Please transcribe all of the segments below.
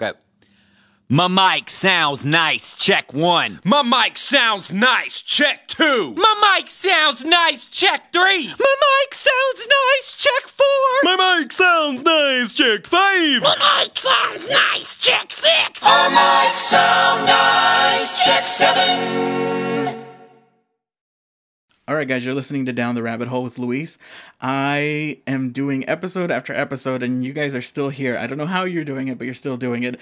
Okay. My mic sounds nice. Check one. My mic sounds nice. Check two. My mic sounds nice. Check three. My mic sounds nice. Check four. My mic sounds nice. Check five. My mic sounds nice. Check six. My mic sound nice. Check seven. All right, guys, you're listening to Down the Rabbit Hole with Luis. I am doing episode after episode, and you guys are still here. I don't know how you're doing it, but you're still doing it.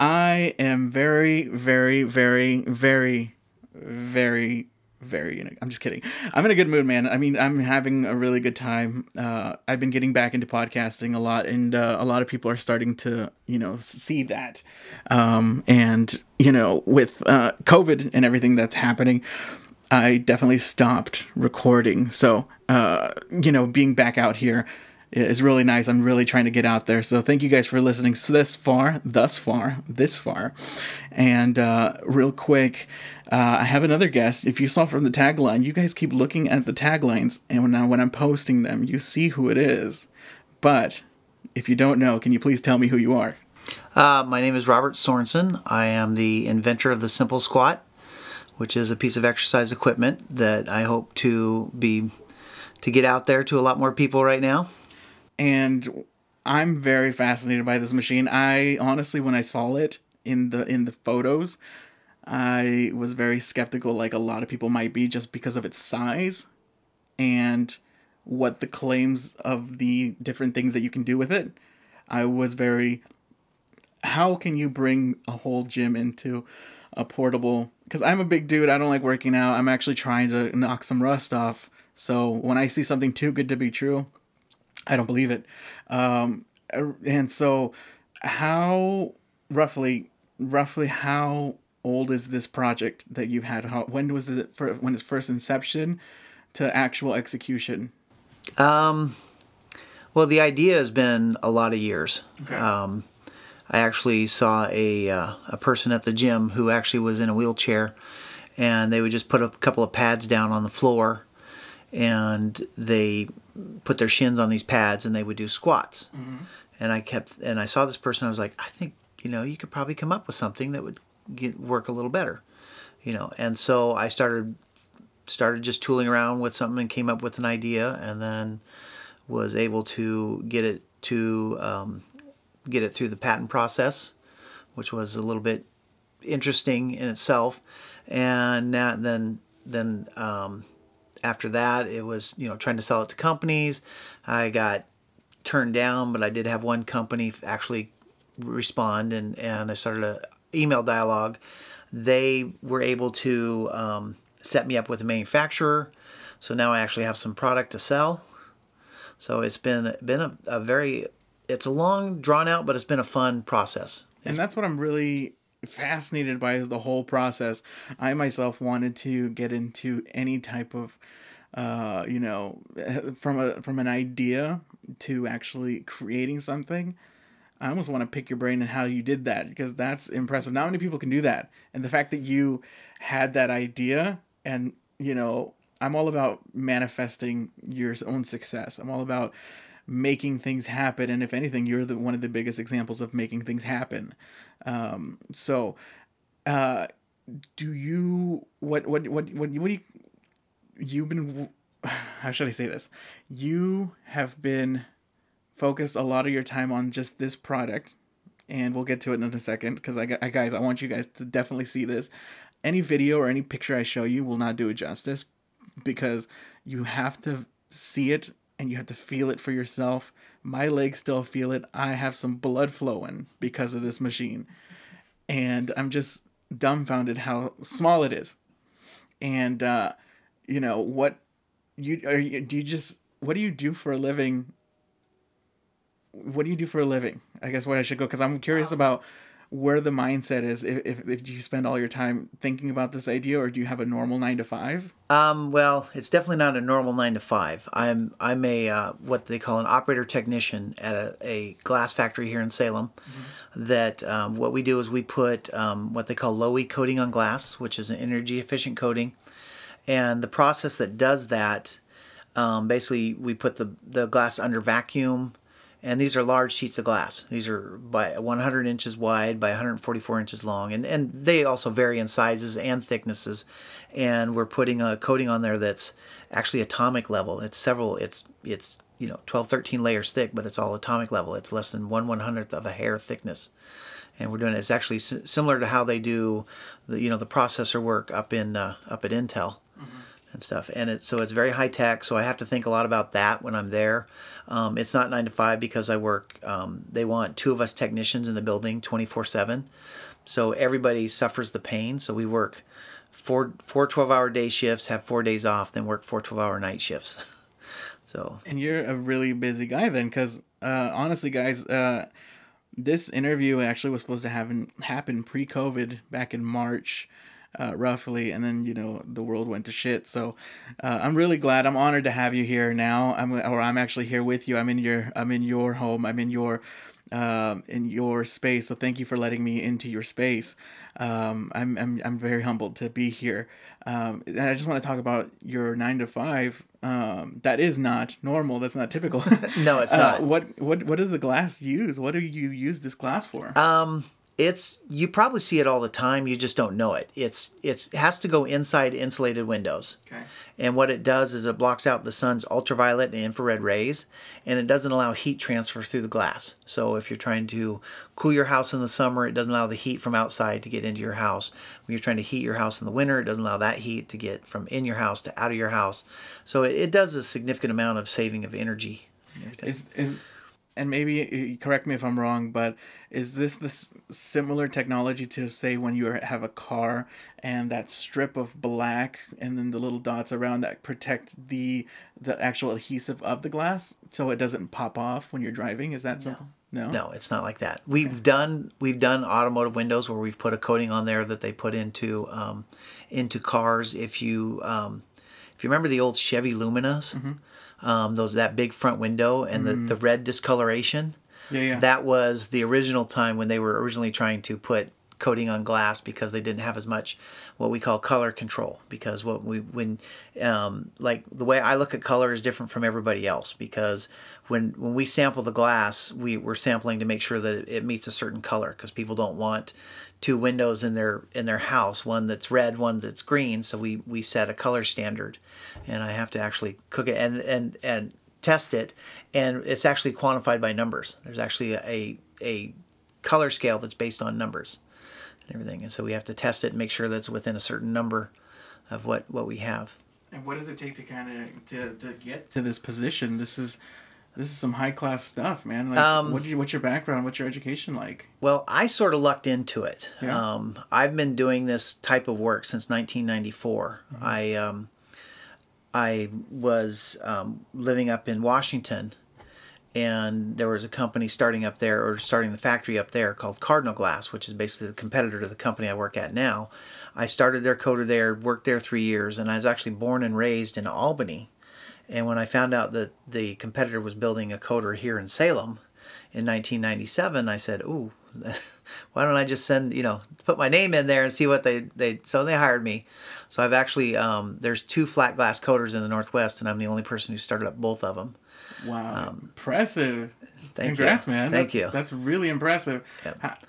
I am very, very, very, very, very, very. A, I'm just kidding. I'm in a good mood, man. I mean, I'm having a really good time. Uh, I've been getting back into podcasting a lot, and uh, a lot of people are starting to, you know, see that. Um, and you know, with uh, COVID and everything that's happening. I definitely stopped recording. So, uh, you know, being back out here is really nice. I'm really trying to get out there. So, thank you guys for listening this far, thus far, this far. And uh, real quick, uh, I have another guest. If you saw from the tagline, you guys keep looking at the taglines, and now when I'm posting them, you see who it is. But if you don't know, can you please tell me who you are? Uh, my name is Robert Sorensen. I am the inventor of the Simple Squat which is a piece of exercise equipment that I hope to be to get out there to a lot more people right now. And I'm very fascinated by this machine. I honestly when I saw it in the in the photos, I was very skeptical like a lot of people might be just because of its size and what the claims of the different things that you can do with it. I was very how can you bring a whole gym into a portable because I'm a big dude. I don't like working out. I'm actually trying to knock some rust off. So when I see something too good to be true, I don't believe it. Um, and so, how roughly, roughly how old is this project that you've had? How when was it for when its first inception to actual execution? Um, well, the idea has been a lot of years. Okay. Um, I actually saw a uh, a person at the gym who actually was in a wheelchair, and they would just put a couple of pads down on the floor, and they put their shins on these pads and they would do squats. Mm-hmm. And I kept and I saw this person. I was like, I think you know you could probably come up with something that would get work a little better, you know. And so I started started just tooling around with something and came up with an idea, and then was able to get it to um, get it through the patent process, which was a little bit interesting in itself. And then, then um, after that, it was you know trying to sell it to companies. I got turned down, but I did have one company actually respond, and and I started a email dialogue. They were able to um, set me up with a manufacturer, so now I actually have some product to sell. So it's been been a, a very it's a long drawn out but it's been a fun process. And that's what i'm really fascinated by is the whole process. I myself wanted to get into any type of uh you know from a from an idea to actually creating something. I almost want to pick your brain and how you did that because that's impressive. Not many people can do that. And the fact that you had that idea and you know i'm all about manifesting your own success. I'm all about making things happen and if anything you're the one of the biggest examples of making things happen. Um, so uh, do you what what what what, what do you you've been how should i say this? You have been focused a lot of your time on just this product and we'll get to it in a second because I, I guys i want you guys to definitely see this. Any video or any picture i show you will not do it justice because you have to see it and you have to feel it for yourself. My legs still feel it. I have some blood flowing because of this machine. And I'm just dumbfounded how small it is. And uh, you know, what you are you, do you just what do you do for a living? What do you do for a living? I guess where I should go cuz I'm curious about where the mindset is if, if, if you spend all your time thinking about this idea or do you have a normal nine to five? Um, well it's definitely not a normal nine to five. I'm i'm a uh, what they call an operator technician at a, a glass factory here in salem mm-hmm. that um, what we do is we put um, what they call low e coating on glass which is an energy efficient coating. And the process that does that um, basically we put the, the glass under vacuum and these are large sheets of glass. These are by 100 inches wide by 144 inches long, and and they also vary in sizes and thicknesses. And we're putting a coating on there that's actually atomic level. It's several. It's it's you know 12, 13 layers thick, but it's all atomic level. It's less than one one hundredth of a hair thickness and we're doing it. It's actually similar to how they do the you know the processor work up in uh, up at Intel and stuff. And it so it's very high tech. So I have to think a lot about that when I'm there. Um, it's not nine to five because I work. Um, they want two of us technicians in the building, twenty four seven. So everybody suffers the pain. So we work four four 12 hour day shifts, have four days off, then work four 12 hour night shifts. so And you're a really busy guy then, because uh, honestly, guys, uh, this interview actually was supposed to happen happen pre-COVID back in March, uh, roughly, and then you know the world went to shit. So uh, I'm really glad. I'm honored to have you here now. I'm or I'm actually here with you. I'm in your I'm in your home. I'm in your um, in your space. So thank you for letting me into your space. Um, I'm, I'm I'm very humbled to be here. Um, and I just want to talk about your nine to five. Um, that is not normal. That's not typical. No, it's Uh, not. what what what does the glass use? What do you use this glass for? Um, it's you probably see it all the time. You just don't know it. It's it's it has to go inside insulated windows. Okay. And what it does is it blocks out the sun's ultraviolet and infrared rays, and it doesn't allow heat transfer through the glass. So if you're trying to cool your house in the summer, it doesn't allow the heat from outside to get into your house. When you're trying to heat your house in the winter, it doesn't allow that heat to get from in your house to out of your house. So it, it does a significant amount of saving of energy. and. Is is and maybe uh, correct me if I'm wrong, but is this this similar technology to say when you have a car and that strip of black and then the little dots around that protect the the actual adhesive of the glass so it doesn't pop off when you're driving? Is that something? No. No, it's not like that. We've done we've done automotive windows where we've put a coating on there that they put into um, into cars. If you um, if you remember the old Chevy Luminas, um, those that big front window and the, the red discoloration, Yeah, yeah. that was the original time when they were originally trying to put coating on glass because they didn't have as much what we call color control. Because what we when um, like the way I look at color is different from everybody else because when when we sample the glass we we're sampling to make sure that it, meets a certain color because people don't want two windows in their in their house one that's red one that's green. So we we set a color standard and I have to actually cook it. And and and test it and it's actually quantified by numbers there's actually a a color scale that's based on numbers and everything and so we have to test it and make sure that's within a certain number of what what we have And what does it take to kind of to, to get to this position? This is this is some high class stuff, man. Like, Um, what you, what's your background? What's your education like? Well, I sort of lucked into it. Yeah. Um, I've been doing this type of work since 1994. I um, I was um, living up in Washington, and there was a company starting up there, or starting the factory up there, called Cardinal Glass, which is basically the competitor to the company I work at now. I started their coater there, worked there three years, and I was actually born and raised in Albany. And when I found out that the competitor was building a coater here in Salem in 1997, I said, "Ooh, why don't I just send you know put my name in there and see what they they." So they hired me. So I've actually um, there's two flat glass coaters in the Northwest, and I'm the only person who started up both of them. Wow, impressive! Um, thank you. Man. Thank that's, you. That's really impressive. Yep.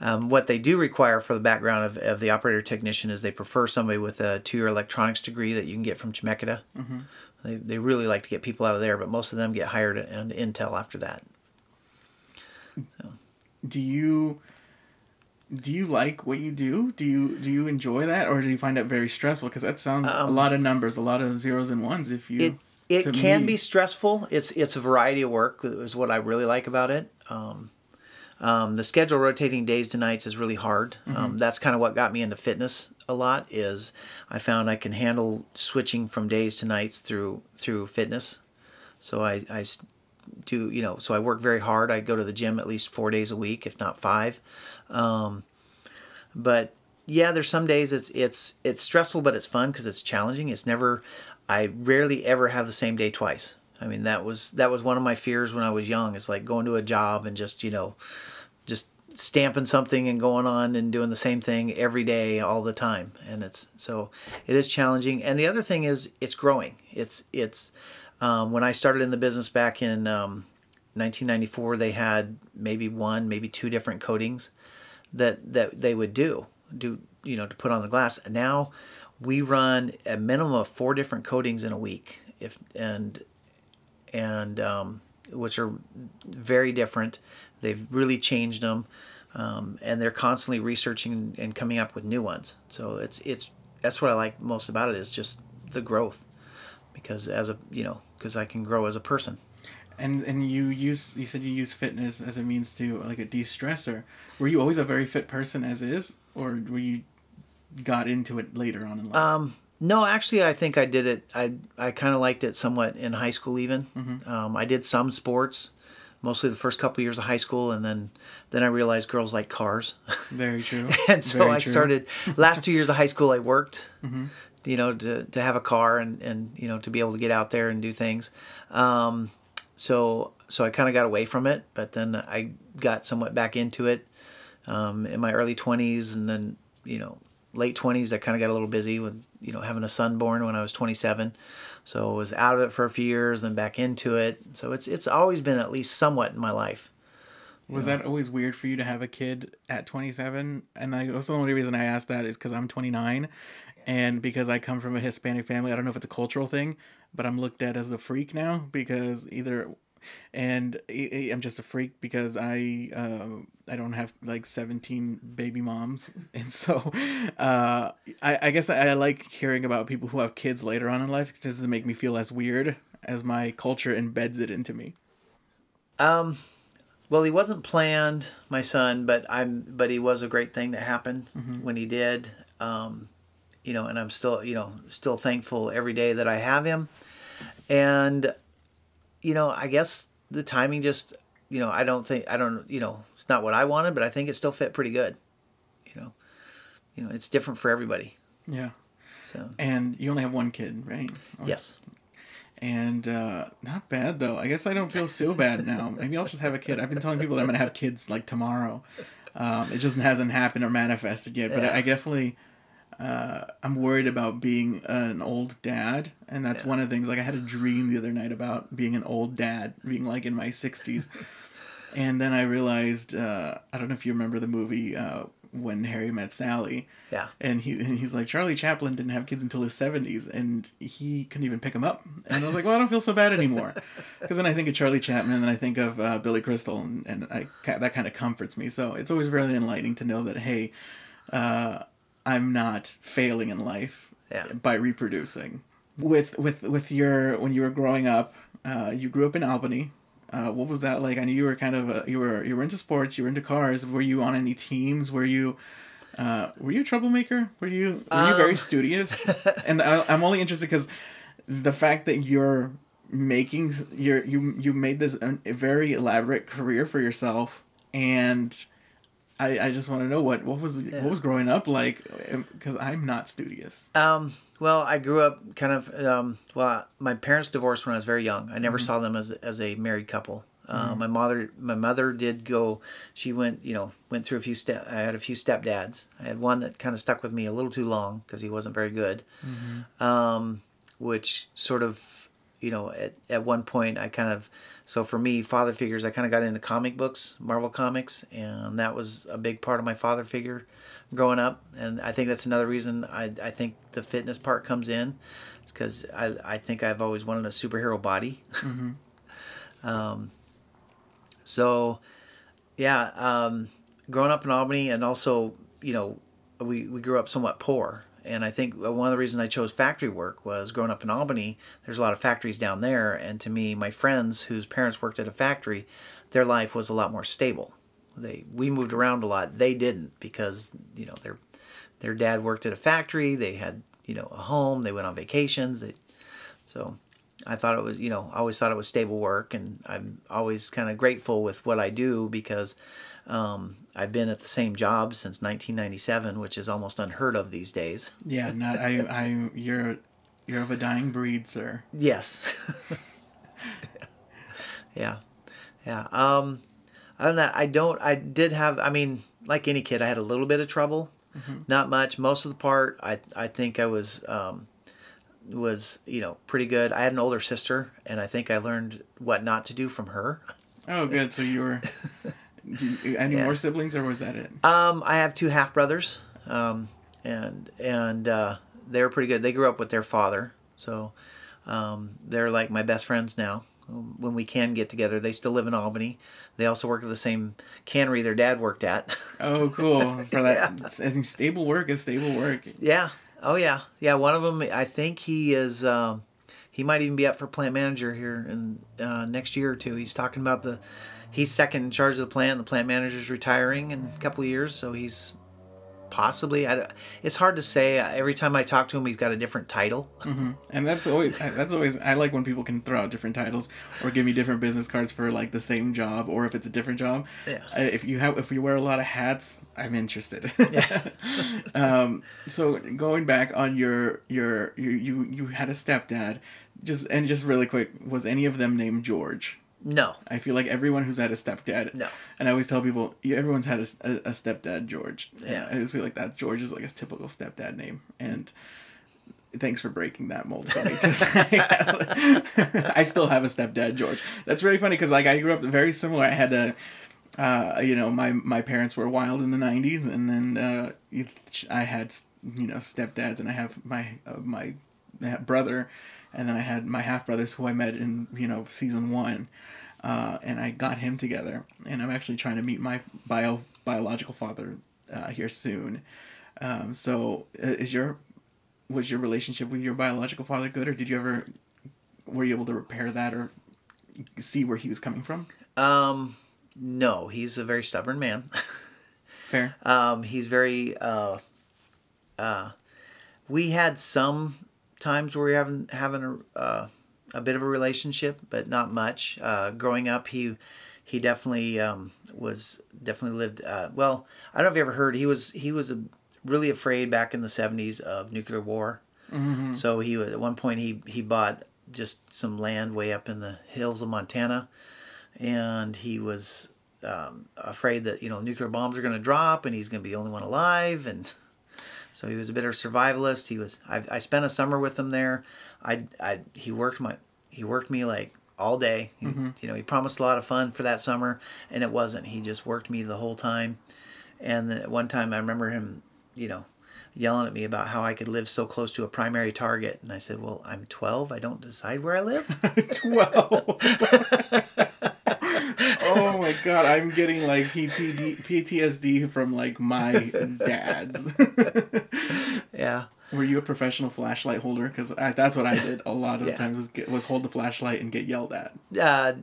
Um, what they do require for the background of, of the operator technician is they prefer somebody with a two-year electronics degree that you can get from Chemeketa. Mm-hmm. They, they really like to get people out of there, but most of them get hired at, at Intel after that. Do you do you like what you do? Do you do you enjoy that, or do you find it very stressful? Because that sounds a lot of numbers, a lot of zeros and ones. If you Um, It it can me. be stressful. It's it's a variety of work is what I really like about it. Um, um, the schedule rotating days to nights is really hard. Um, that's kind of what got me into fitness a lot. Is I found I can handle switching from days to nights through through fitness. So I, I do you know so I work very hard. I go to the gym at least four days a week, if not five. Um, but yeah, there's some days it's it's it's stressful, but it's fun because it's challenging. It's never. I rarely ever have the same day twice. I mean that was that was one of my fears when I was young. It's like going to a job and just you know, just stamping something and going on and doing the same thing every day all the time and it's so it is challenging and the other thing is it's growing it's it's um, when i started in the business back in um, 1994 they had maybe one, maybe two different coatings that that they would do do you know to put on the glass. And now we run a minimum of four different coatings in a week, if and and um, which are very different. They've really changed them, um, and they're constantly researching and coming up with new ones. So it's it's that's what I like most about it is just the growth, because as a you know because I can grow as a person. And and you use you said you use fitness as a means to like a de-stressor. Were you always a very fit person as is, or were you got into it later on in life? Um, no, actually, I think I did it. I I kind of liked it somewhat in high school. Even um, I did some sports, mostly the first couple years of high school, and then then I realized girls like cars, Very true. and so Very I true. started. last two years of high school, I worked. You know, to to have a car and and you know to be able to get out there and do things. Um, so so I kind of got away from it, but then I got somewhat back into it um, in my early 20s and then you know late 20s i kind of got a little busy with you know having a son born when i was 27 so i was out of it for a few years then back into it. So it's it's always been at least somewhat in my life. Was that always weird for you to have a kid at 27? And I, also the only reason I asked that is because I'm 29, and because I come from a Hispanic family. I don't know if it's a cultural thing, but I'm looked at as a freak now because either, and I'm just a freak because I uh, I don't have like 17 baby moms, and so uh, I, I guess I, I like hearing about people who have kids later on in life. 'cause This doesn't make me feel as weird as my culture embeds it into me. um well he wasn't planned my son but i'm but he was a great thing that happened when he did um you know and i'm still you know still thankful every day that i have him and you know i guess the timing just you know i don't think i don't you know it's not what i wanted but i think it still fit pretty good you know you know it's different for everybody Yeah. so And you only have one kid, right? Or- yes And uh, not bad though. I guess I don't feel so bad now. Maybe I'll just have a kid. I've been telling people that I'm gonna have kids like tomorrow. Um, it just hasn't happened or manifested yet. But I, I definitely, uh, I'm worried about being an old dad, and that's one of the things. Like I had a dream the other night about being an old dad, being like in my 60s, and then I realized uh, I don't know if you remember the movie uh, when Harry met Sally yeah and he and he's like Charlie Chaplin didn't have kids until his seventies, and he couldn't even pick them up. And I was like, well, I don't feel so bad anymore, because then I think of Charlie Chaplin, and then I think of uh, Billy Crystal, and, and I that kind of comforts me. So it's always really enlightening to know that hey, uh, I'm not failing in life Yeah. by reproducing. With with with your when you were growing up, uh, you grew up in Albany. Uh, what was that like? I knew you were kind of a, you were you were into sports. You were into cars. Were you on any teams? Were you uh, were you a troublemaker? Were you were you very studious? and I, I'm only interested because the fact that you're making you're you you made this a very elaborate career for yourself, and I I just want to know what what was what was growing up like because I'm not studious. Um, well, I grew up kind of. Um, well, my parents divorced when I was very young. I never saw them as as a married couple. Uh, My mother, my mother did go. She went, you know, went through a few step. I had a few stepdads. I had one that kind of stuck with me a little too long because he wasn't very good. Um, which sort of, you know, at at one point I kind of. So for me, father figures, I kind of got into comic books, Marvel comics, and that was a big part of my father figure growing up. And I think that's another reason I, I think the fitness part comes in. because I, I think I've always wanted a superhero body. um, so, yeah, um, growing up in Albany and also, you know, we, we grew up somewhat poor. And I think one of the reasons I chose factory work was growing up in Albany, there's a lot of factories down there. And to me, my friends whose parents worked at a factory, their life was a lot more stable. They we moved around a lot. They didn't because you know their their dad worked at a factory. They had you know a home. They went on vacations. They, so I thought it was you know I always thought it was stable work, and I'm always kind of grateful with what I do because um, I've been at the same job since 1997, which is almost unheard of these days. Yeah, not I. I you're you're of a dying breed, sir. Yes. yeah. Yeah. Um other than that, I don't I did have I mean, like any kid, I had a little bit of trouble. Not much. Most of the part I I think I was um was, you know, pretty good. I had an older sister and I think I learned what not to do from her. Oh, good. So you were. you- Any Yeah. more siblings, or was that it? Um, I have two half brothers, um, and and uh, they're pretty good. They grew up with their father, so um, they're like my best friends now. Um, When we can get together, they still live in Albany. They also work at the same cannery their dad worked at. Oh, cool. For that, I think stable work is stable work. yeah. Oh yeah. Yeah. One of them, I think he is. Um, he might even be up for plant manager here in uh, next year or two. He's talking about the. He's second in charge of the plant. The plant manager's retiring in a couple of years, so he's possibly. I, it's hard to say. Every time I talk to him, he's got a different title. And that's always that's always I like when people can throw out different titles or give me different business cards for like the same job or if it's a different job. Yeah. If you have if you wear a lot of hats, I'm interested. Yeah. um, so going back on your your you you you had a stepdad, just and just really quick, was any of them named George? No. I feel like everyone who's had a stepdad. No. And I always tell people, everyone's had a stepdad, George. And Yeah. I just feel like that George is like a typical stepdad name. And thanks for breaking that mold for me. I, I still have a stepdad, George. That's really funny because like I grew up very similar. I had a, uh, you know, my my parents were wild in the '90s, and then uh, I had you know stepdads, and I have my uh, my brother, and then I had my half brothers who I met in you know season one, uh, and I got him together, and I'm actually trying to meet my bio biological father uh, here soon. Um, so is your was your relationship with your biological father good, or did you ever were you able to repair that or see where he was coming from? Um, no. He's a very stubborn man. Fair. Um, he's very. Uh, uh, we had some times where we having having a uh, a bit of a relationship, but not much. Uh, growing up, he he definitely um, was definitely lived. Uh, well, I don't know if you ever heard. He was he was a, really afraid back in the seventies of nuclear war. So he was- at one point he he bought just some land way up in the hills of Montana, and he was um, afraid that you know nuclear bombs are going to drop and he's going to be the only one alive and so he was a bit of a survivalist. He was I, I spent a summer with him there. I, I he worked my he worked me like all day. He- mm-hmm. you know he promised a lot of fun for that summer and it wasn't. He just worked me the whole time. And then at one time I remember him you know yelling at me about how I could live so close to a primary target. And I said well I'm 12 I don't decide where I live. Twelve. oh my god, I'm getting like PTD, PTSD from like my dads. yeah Were you a professional flashlight holder? Because that's what I did a lot of the Yeah. times was get, was hold the flashlight and get yelled at. uh,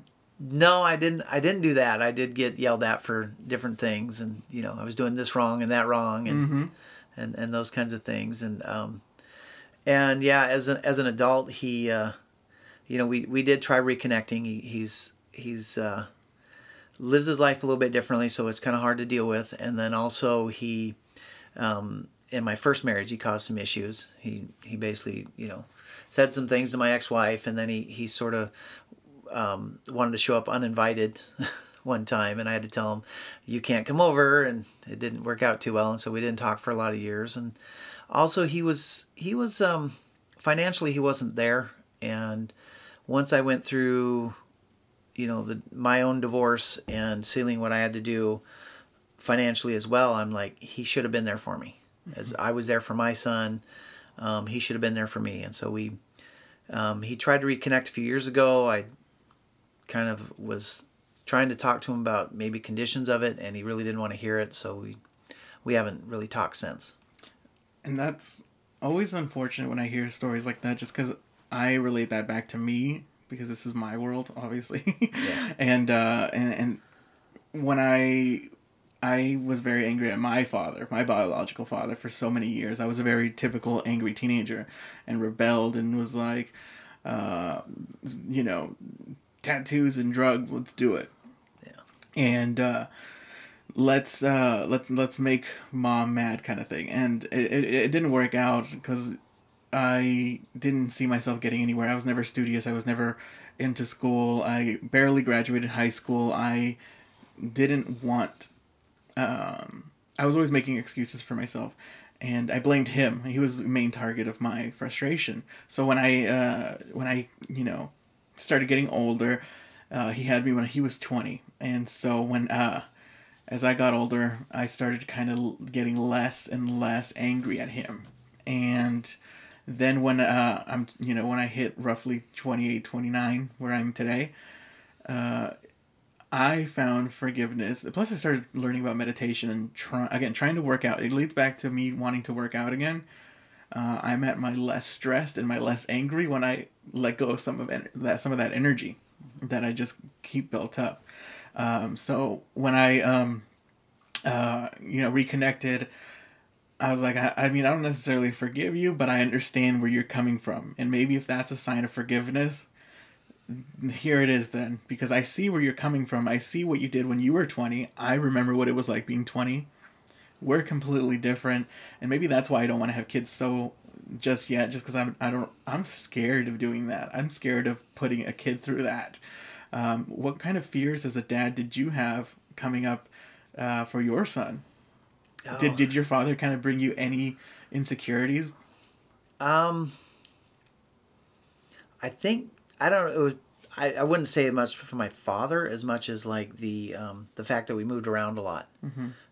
no, I didn't. I didn't do that. I did get yelled at for different things, and you know, I was doing this wrong and that wrong, and and, and those kinds of things, and um, and yeah, as an as an adult, he, uh, you know, we we did try reconnecting. He, he's he's uh, lives his life a little bit differently, so it's kind of hard to deal with, and then also he. Um, in my first marriage, he caused some issues. He he basically, you know, said some things to my ex-wife, and then he he sort of um, wanted to show up uninvited one time, and I had to tell him, "You can't come over," and it didn't work out too well, and so we didn't talk for a lot of years. And also, he was he was um, financially he wasn't there, and once I went through, you know, the my own divorce and sealing what I had to do financially as well, I'm like, he should have been there for me, as I was there for my son. Um, he should have been there for me, and so we. Um, he tried to reconnect a few years ago. I kind of was trying to talk to him about maybe conditions of it, and he really didn't want to hear it. So we we haven't really talked since. and that's always unfortunate when I hear stories like that, just because I relate that back to me because this is my world, obviously, and uh, and and when I I was very angry at my father, my biological father, for so many years. I was a very typical angry teenager and rebelled and was like, uh, you know, tattoos and drugs. Let's do it. Yeah. And uh, let's uh, let's let's make mom mad, kind of thing. And it, it, it didn't work out because I didn't see myself getting anywhere. I was never studious. I was never into school. I barely graduated high school. I didn't want. Um, I was always making excuses for myself, and I blamed him. He was the main target of my frustration. So when I uh, when I you know started getting older, Uh, he had me when he was 20. And so when, uh, as I got older, I started kind of getting less and less angry at him. And then when uh, I'm, you know, when I hit roughly 28, 29, where I'm today, uh, I found forgiveness. Plus, I started learning about meditation and try, again trying to work out. It leads back to me wanting to work out again. Uh, I'm at my less stressed and my less angry when I let go of some of en- that some of that energy that I just keep built up. Um, so when I um, uh, you know reconnected, I was like, I, I mean, I don't necessarily forgive you, but I understand where you're coming from, and maybe if that's a sign of forgiveness, here it is then because I see where you're coming from. I see what you did when you were 20. I remember what it was like being 20. We're completely different, and maybe that's why I don't want to have kids so just yet just because I'm I don't I'm scared of doing that. I'm scared of putting a kid through that. Um, what kind of fears as a dad did you have coming up uh, for your son? Did did your father kind of bring you any insecurities? Um, I think I don't. It was, I I wouldn't say it much for my father as much as like the um, the fact that we moved around a lot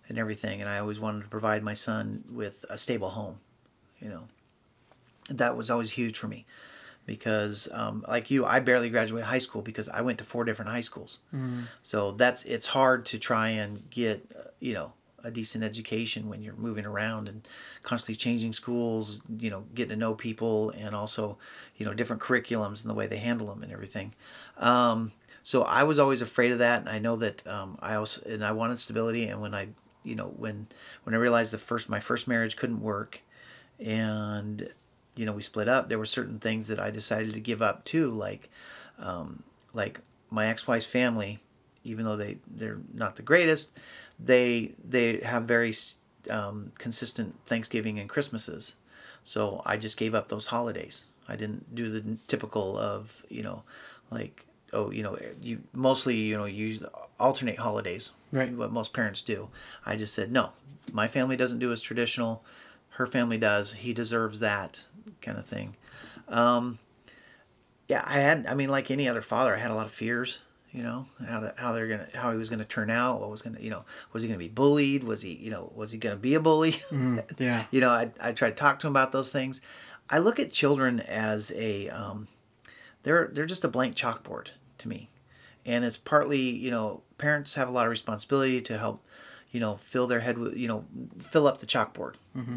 and everything, and I always wanted to provide my son with a stable home. You know, that was always huge for me because um, like you i barely graduated high school because i went to four different high schools so that's it's hard to try and get uh, you know a decent education when you're moving around and constantly changing schools you know getting to know people and also you know different curriculums and the way they handle them and everything. Um, so i was always afraid of that and i know that um, i also and i wanted stability and when i you know when when i realized the first my first marriage couldn't work and you know we split up there were certain things that i decided to give up too like um, like my ex-wife's family even though they they're not the greatest they they have very um, consistent thanksgiving and christmases. So i just gave up those holidays. I didn't do the typical of you know like oh you know you mostly you know you alternate holidays Right. what most parents do. I just said no my family doesn't do as traditional. Her family does. He deserves that kind of thing. Um, yeah i had i mean like any other father i had a lot of fears you know how to, how they're gonna how he was gonna turn out what was gonna you know was he gonna be bullied? Was he you know was he gonna be a bully? Yeah. you know I, I try to talk to him about those things. I look at children as a um, they're they're just a blank chalkboard to me. And it's partly you know parents have a lot of responsibility to help you know fill their head with you know fill up the chalkboard.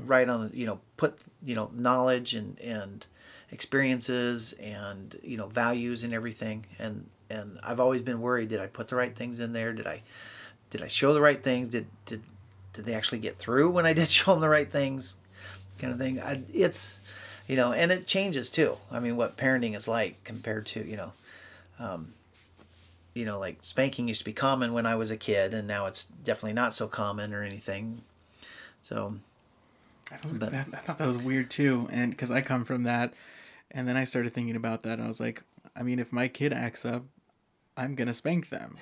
Right on you know put you know knowledge and and experiences and you know values and everything. And and I've always been worried did I put the right things in there? Did I did I show the right things? Did did did they actually get through when I did show them the right things? Kind of thing. I, it's you know and it changes too. I mean what parenting is like compared to you know um, you know like spanking used to be common when I was a kid and now it's definitely not so common or anything. So I thought, that, I thought that was weird too, and because I come from that, and then I started thinking about that, and I was like, I mean, if my kid acts up, I'm gonna spank them.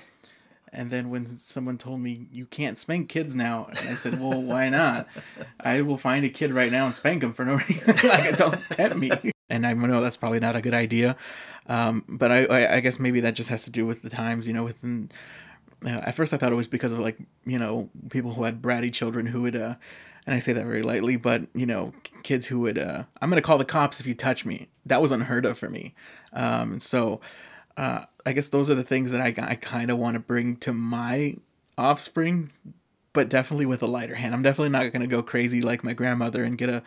And then when someone told me you can't spank kids now, I said, well, why not? I will find a kid right now and spank him for no reason. like, don't tempt me. And I know that's probably not a good idea, um, but I, I, I guess maybe that just has to do with the times, you know, within. Uh, at first, I thought it was because of like you know people who had bratty children who would, uh, and I say that very lightly, but you know kids who would, uh, I'm gonna call the cops if you touch me. That was unheard of for me. Um, so uh, I guess those are the things that I I kind of want to bring to my offspring, but definitely with a lighter hand. I'm definitely not gonna go crazy like my grandmother and get a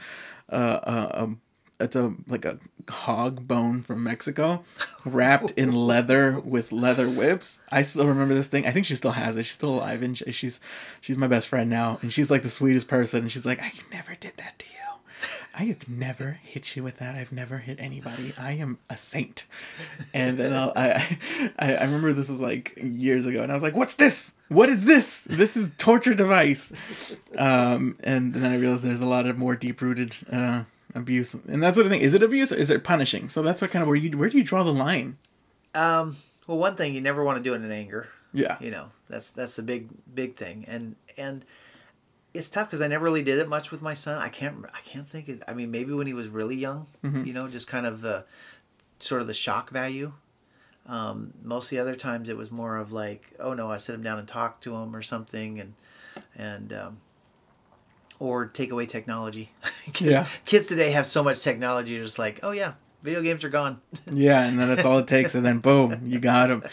a a, a it's a like a hog bone from Mexico, wrapped in leather with leather whips. I still remember this thing. I think she still has it. She's still alive, and she's she's my best friend now. And she's like the sweetest person. And she's like, I never did that to you. I have never hit you with that. I've never hit anybody. I am a saint. And then I'll, I, I I remember this was like years ago, and I was like, What's this? What is this? This is torture device. Um, and then I realized there's a lot of more deep rooted uh, abuse, and that's what I think. Is it abuse or is it punishing? So that's what kind of where you where do you draw the line? Um, well, one thing you never want to do it in anger. Yeah. You know, that's that's the big big thing, and and it's tough because I never really did it much with my son. I can't I can't think. Of, I mean, maybe when he was really young, Mm-hmm. you know, just kind of the sort of the shock value. Um, most of the other times it was more of like, oh no, I sit him down and talk to him or something, and and um, or take away technology. kids, Yeah. kids today have so much technology. You're just like, oh yeah, video games are gone. Yeah, and then that's all it takes, and then boom, you got him.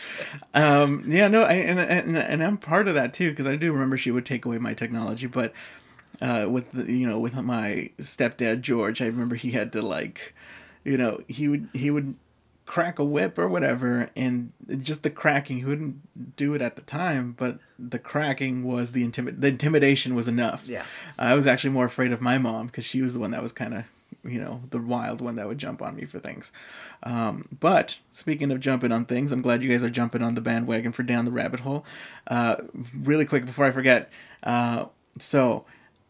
Um, yeah, no, I, and, and and I'm part of that too because I do remember she would take away my technology, but uh, with the, you know with my stepdad George, I remember he had to like, you know, he would he would crack a whip or whatever, and just the cracking, he wouldn't do it at the time, but the cracking was the intimid the intimidation was enough. Yeah. I was actually more afraid of my mom because she was the one that was kind of, you know, the wild one that would jump on me for things. Um, but speaking of jumping on things, I'm glad you guys are jumping on the bandwagon for Down the Rabbit Hole. Uh, really quick before I forget, uh, so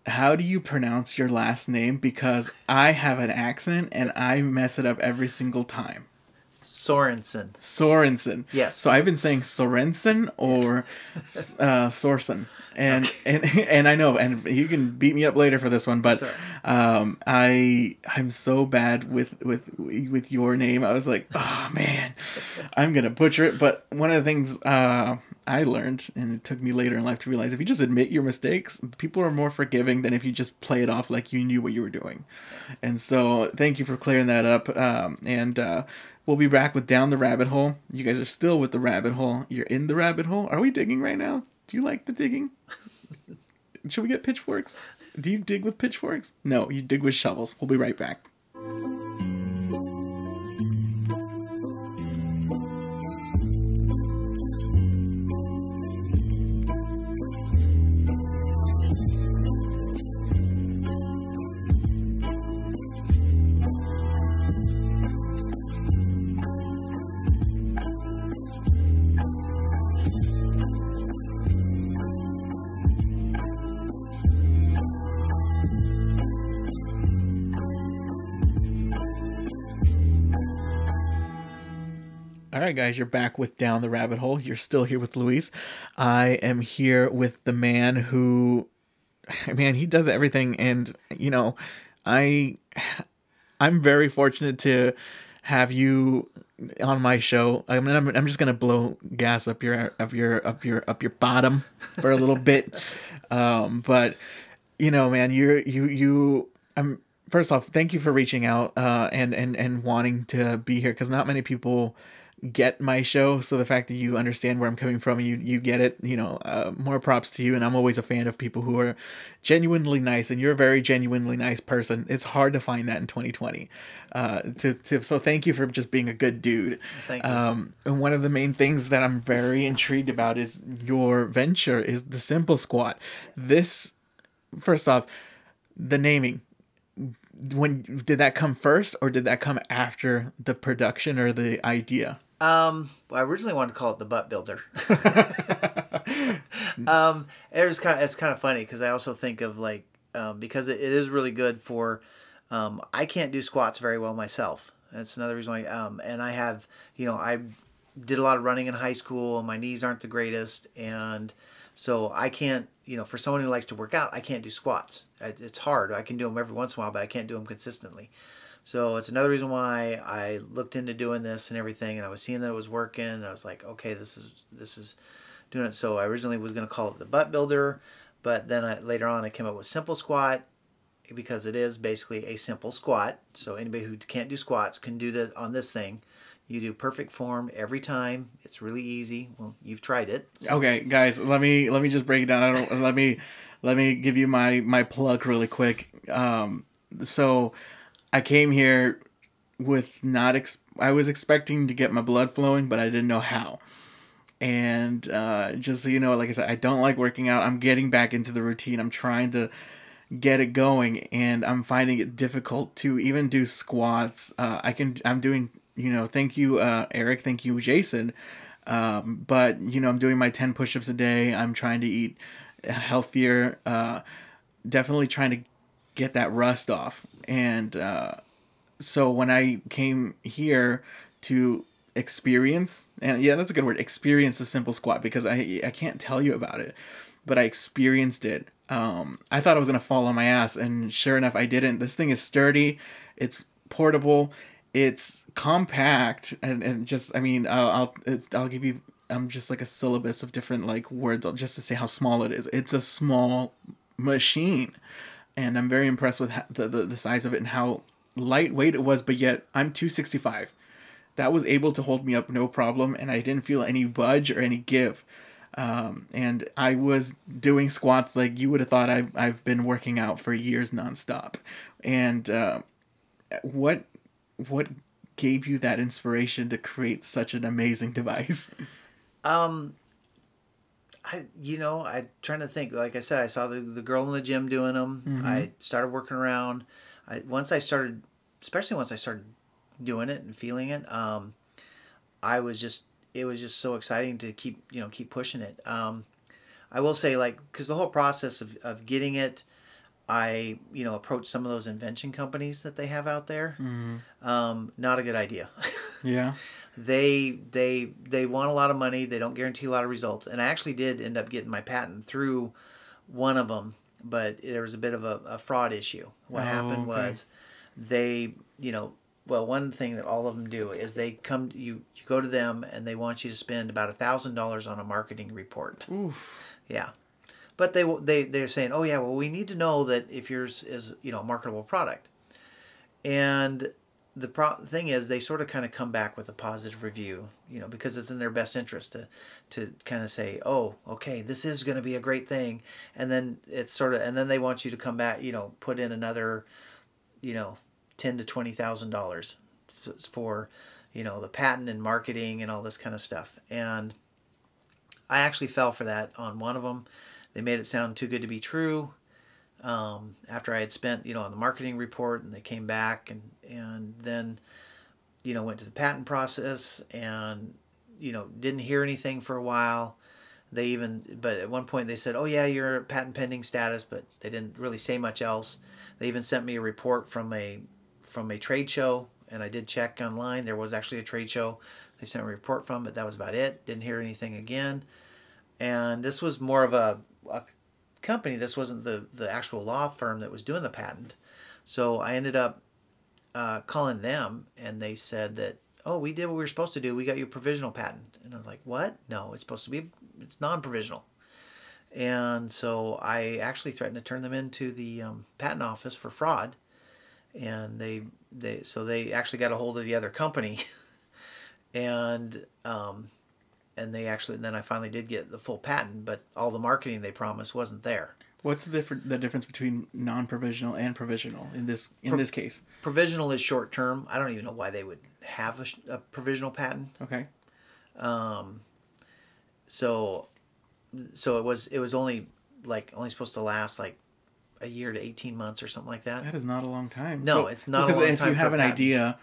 how do you pronounce your last name? Because I have an accent and I mess it up every single time. Sorensen. Sorensen. Yes. So I've been saying Sorensen or uh, Sorsen, and and and I know, and you can beat me up later for this one, but Sorry. um, I I'm so bad with with with your name. I was like, oh man, I'm gonna butcher it. But one of the things uh, I learned, and it took me later in life to realize, if you just admit your mistakes, people are more forgiving than if you just play it off like you knew what you were doing. And so, thank you for clearing that up. Um, and uh, we'll be back with Down the Rabbit Hole. You guys are still with the rabbit hole. You're in the rabbit hole. Are we digging right now? Do you like the digging? Should we get pitchforks? Do you dig with pitchforks? No, you dig with shovels. We'll be right back. All right, guys, you're back with Down the Rabbit Hole. You're still here with Luis. I am here with the man who, man, he does everything, and you know, I, I'm very fortunate to have you on my show. I mean, I'm, I'm just gonna blow gas up your up your up your up your bottom for a little bit, um, but you know, man, you're you you. I'm first off, thank you for reaching out uh, and and and wanting to be here because not many people get my show. So the fact that you understand where i'm coming from you you get it you know uh, more props to you. And i'm always a fan of people who are genuinely nice. And you're a very genuinely nice person. It's hard to find that in 2020 uh to, to so thank you for just being a good dude. Thank you. um and one of the main things that i'm very intrigued about is your venture is the simple squat. This first off the naming. When did that come first or did that come after the production or the idea Um, well, I originally wanted to call it the butt builder. um, it was kind of it's kind of funny because I also think of like um, because it, it is really good for. Um, I can't do squats very well myself. That's another reason why. Um, and I have you know I did a lot of running in high school. And my knees aren't the greatest, and so I can't. You know, for someone who likes to work out, I can't do squats. It- It's hard. I can do them every once in a while, but I can't do them consistently. So it's another reason why I looked into doing this and everything, and I was seeing that it was working. I was like, okay, this is this is doing it. So I originally was going to call it the butt builder, but then I, later on I came up with simple squat because it is basically a simple squat. So anybody who can't do squats can do that on this thing. You do perfect form every time. It's really easy. Well, you've tried it. okay guys let me let me just break it down i don't let me let me give you my my plug really quick um so i came here with not ex- i was expecting to get my blood flowing but i didn't know how. And uh just so you know like i said i don't like working out. I'm getting back into the routine. I'm trying to get it going and i'm finding it difficult to even do squats. Uh i can i'm doing you know thank you uh eric thank you jason. Um, but you know i'm doing my 10 push-ups a day. I'm trying to eat healthier. Uh, definitely trying to get that rust off and uh, so when i came here to experience and yeah that's a good word experience the simple squat because i i can't tell you about it but i experienced it. Um i thought i was gonna fall on my ass and sure enough i didn't. This thing is sturdy it's portable it's compact and, and just I mean I'll I'll, I'll give you um just like a syllabus of different like words just to say how small it is. It's a small machine, and I'm very impressed with the, the the size of it and how lightweight it was. But yet I'm 265. That was able to hold me up no problem, and I didn't feel any budge or any give. Um, and I was doing squats like you would have thought I've, I've been working out for years nonstop. And uh, what what gave you that inspiration to create such an amazing device? Um, I you know I trying to think. Like I said, I saw the the girl in the gym doing them. Mm-hmm. I started working around. I once I started, especially once I started doing it and feeling it. Um, I was just it was just so exciting to keep you know keep pushing it. Um, I will say like because the whole process of of getting it. I, you know, approached some of those invention companies that they have out there. Mm-hmm. Um, not a good idea. Yeah. They they they want a lot of money. They don't guarantee a lot of results. And i actually did end up getting my patent through one of them but there was a bit of a, a fraud issue. What Oh, happened okay. was they you know well one thing that all of them do is they come you you go to them and they want you to spend about a thousand dollars on a marketing report. Oof. yeah. But they they they're saying oh yeah well we need to know that if yours is you know a marketable product. And the pro- thing is they sort of kind of come back with a positive review you know because it's in their best interest to to kind of say oh okay this is going to be a great thing. And then it's sort of and then they want you to come back you know put in another you know ten to twenty thousand dollars for you know the patent and marketing and all this kind of stuff. And i actually fell for that on one of them they made it sound too good to be true um, after I had spent, you know, on the marketing report and they came back and, and then, you know, went to the patent process and, you know, didn't hear anything for a while. They even, but at one point they said, oh yeah, you're patent pending status, but they didn't really say much else. They even sent me a report from a, from a trade show and I did check online. There was actually a trade show. They sent a report from but That was about it. Didn't hear anything again. And this was more of a, a company. This wasn't the the actual law firm that was doing the patent. So I ended up uh, calling them, and they said that oh, we did what we were supposed to do. We got you a provisional patent, and I was like, what? No, it's supposed to be it's non provisional. And so I actually threatened to turn them into the um, patent office for fraud, and they they so they actually got a hold of the other company, and um, and they actually then I finally did get the full patent, but all the marketing they promised wasn't there. What's the different the difference between non-provisional and provisional in this in this case? Provisional is short term. I don't even know why they would have a, a provisional patent. Okay. Um, so, so it was it was only like only supposed to last like a year to eighteen months or something like that. That is not a long time. No, it's not a because long if time you have an patent. idea,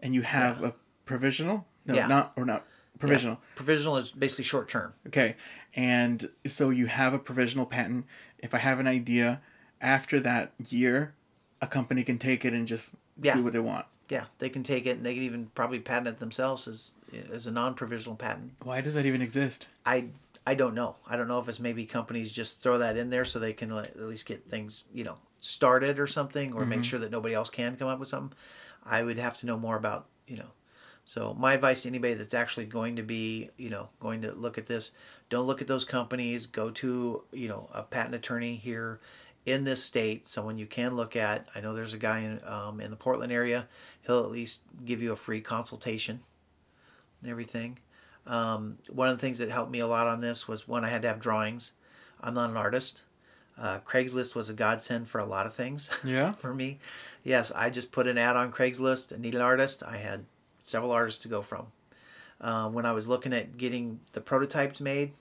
and you have a provisional, no, Yeah. not or not provisional. Provisional is basically short term. Okay, and so you have a provisional patent. If I have an idea, after that year, a company can take it and just Yeah. do what they want. Yeah, they can take it and they can even probably patent it themselves as as a non provisional patent. Why does that even exist? I I don't know. I don't know if it's maybe companies just throw that in there so they can at least get things you know started or something, or make mm-hmm. sure that nobody else can come up with something. I would have to know more about you know. So my advice to anybody that's actually going to be you know going to look at this, don't look at those companies. Go to you know a patent attorney here in this state, someone you can look at. I know there's a guy in um, in the Portland area. He'll at least give you a free consultation and everything. Um, one of the things that helped me a lot on this was one, I had to have drawings. I'm not an artist. Uh, Craigslist was a godsend for a lot of things Yeah. for me. Yes, I just put an ad on Craigslist and need an artist. I had several artists to go from. Uh, when I was looking at getting the prototypes made,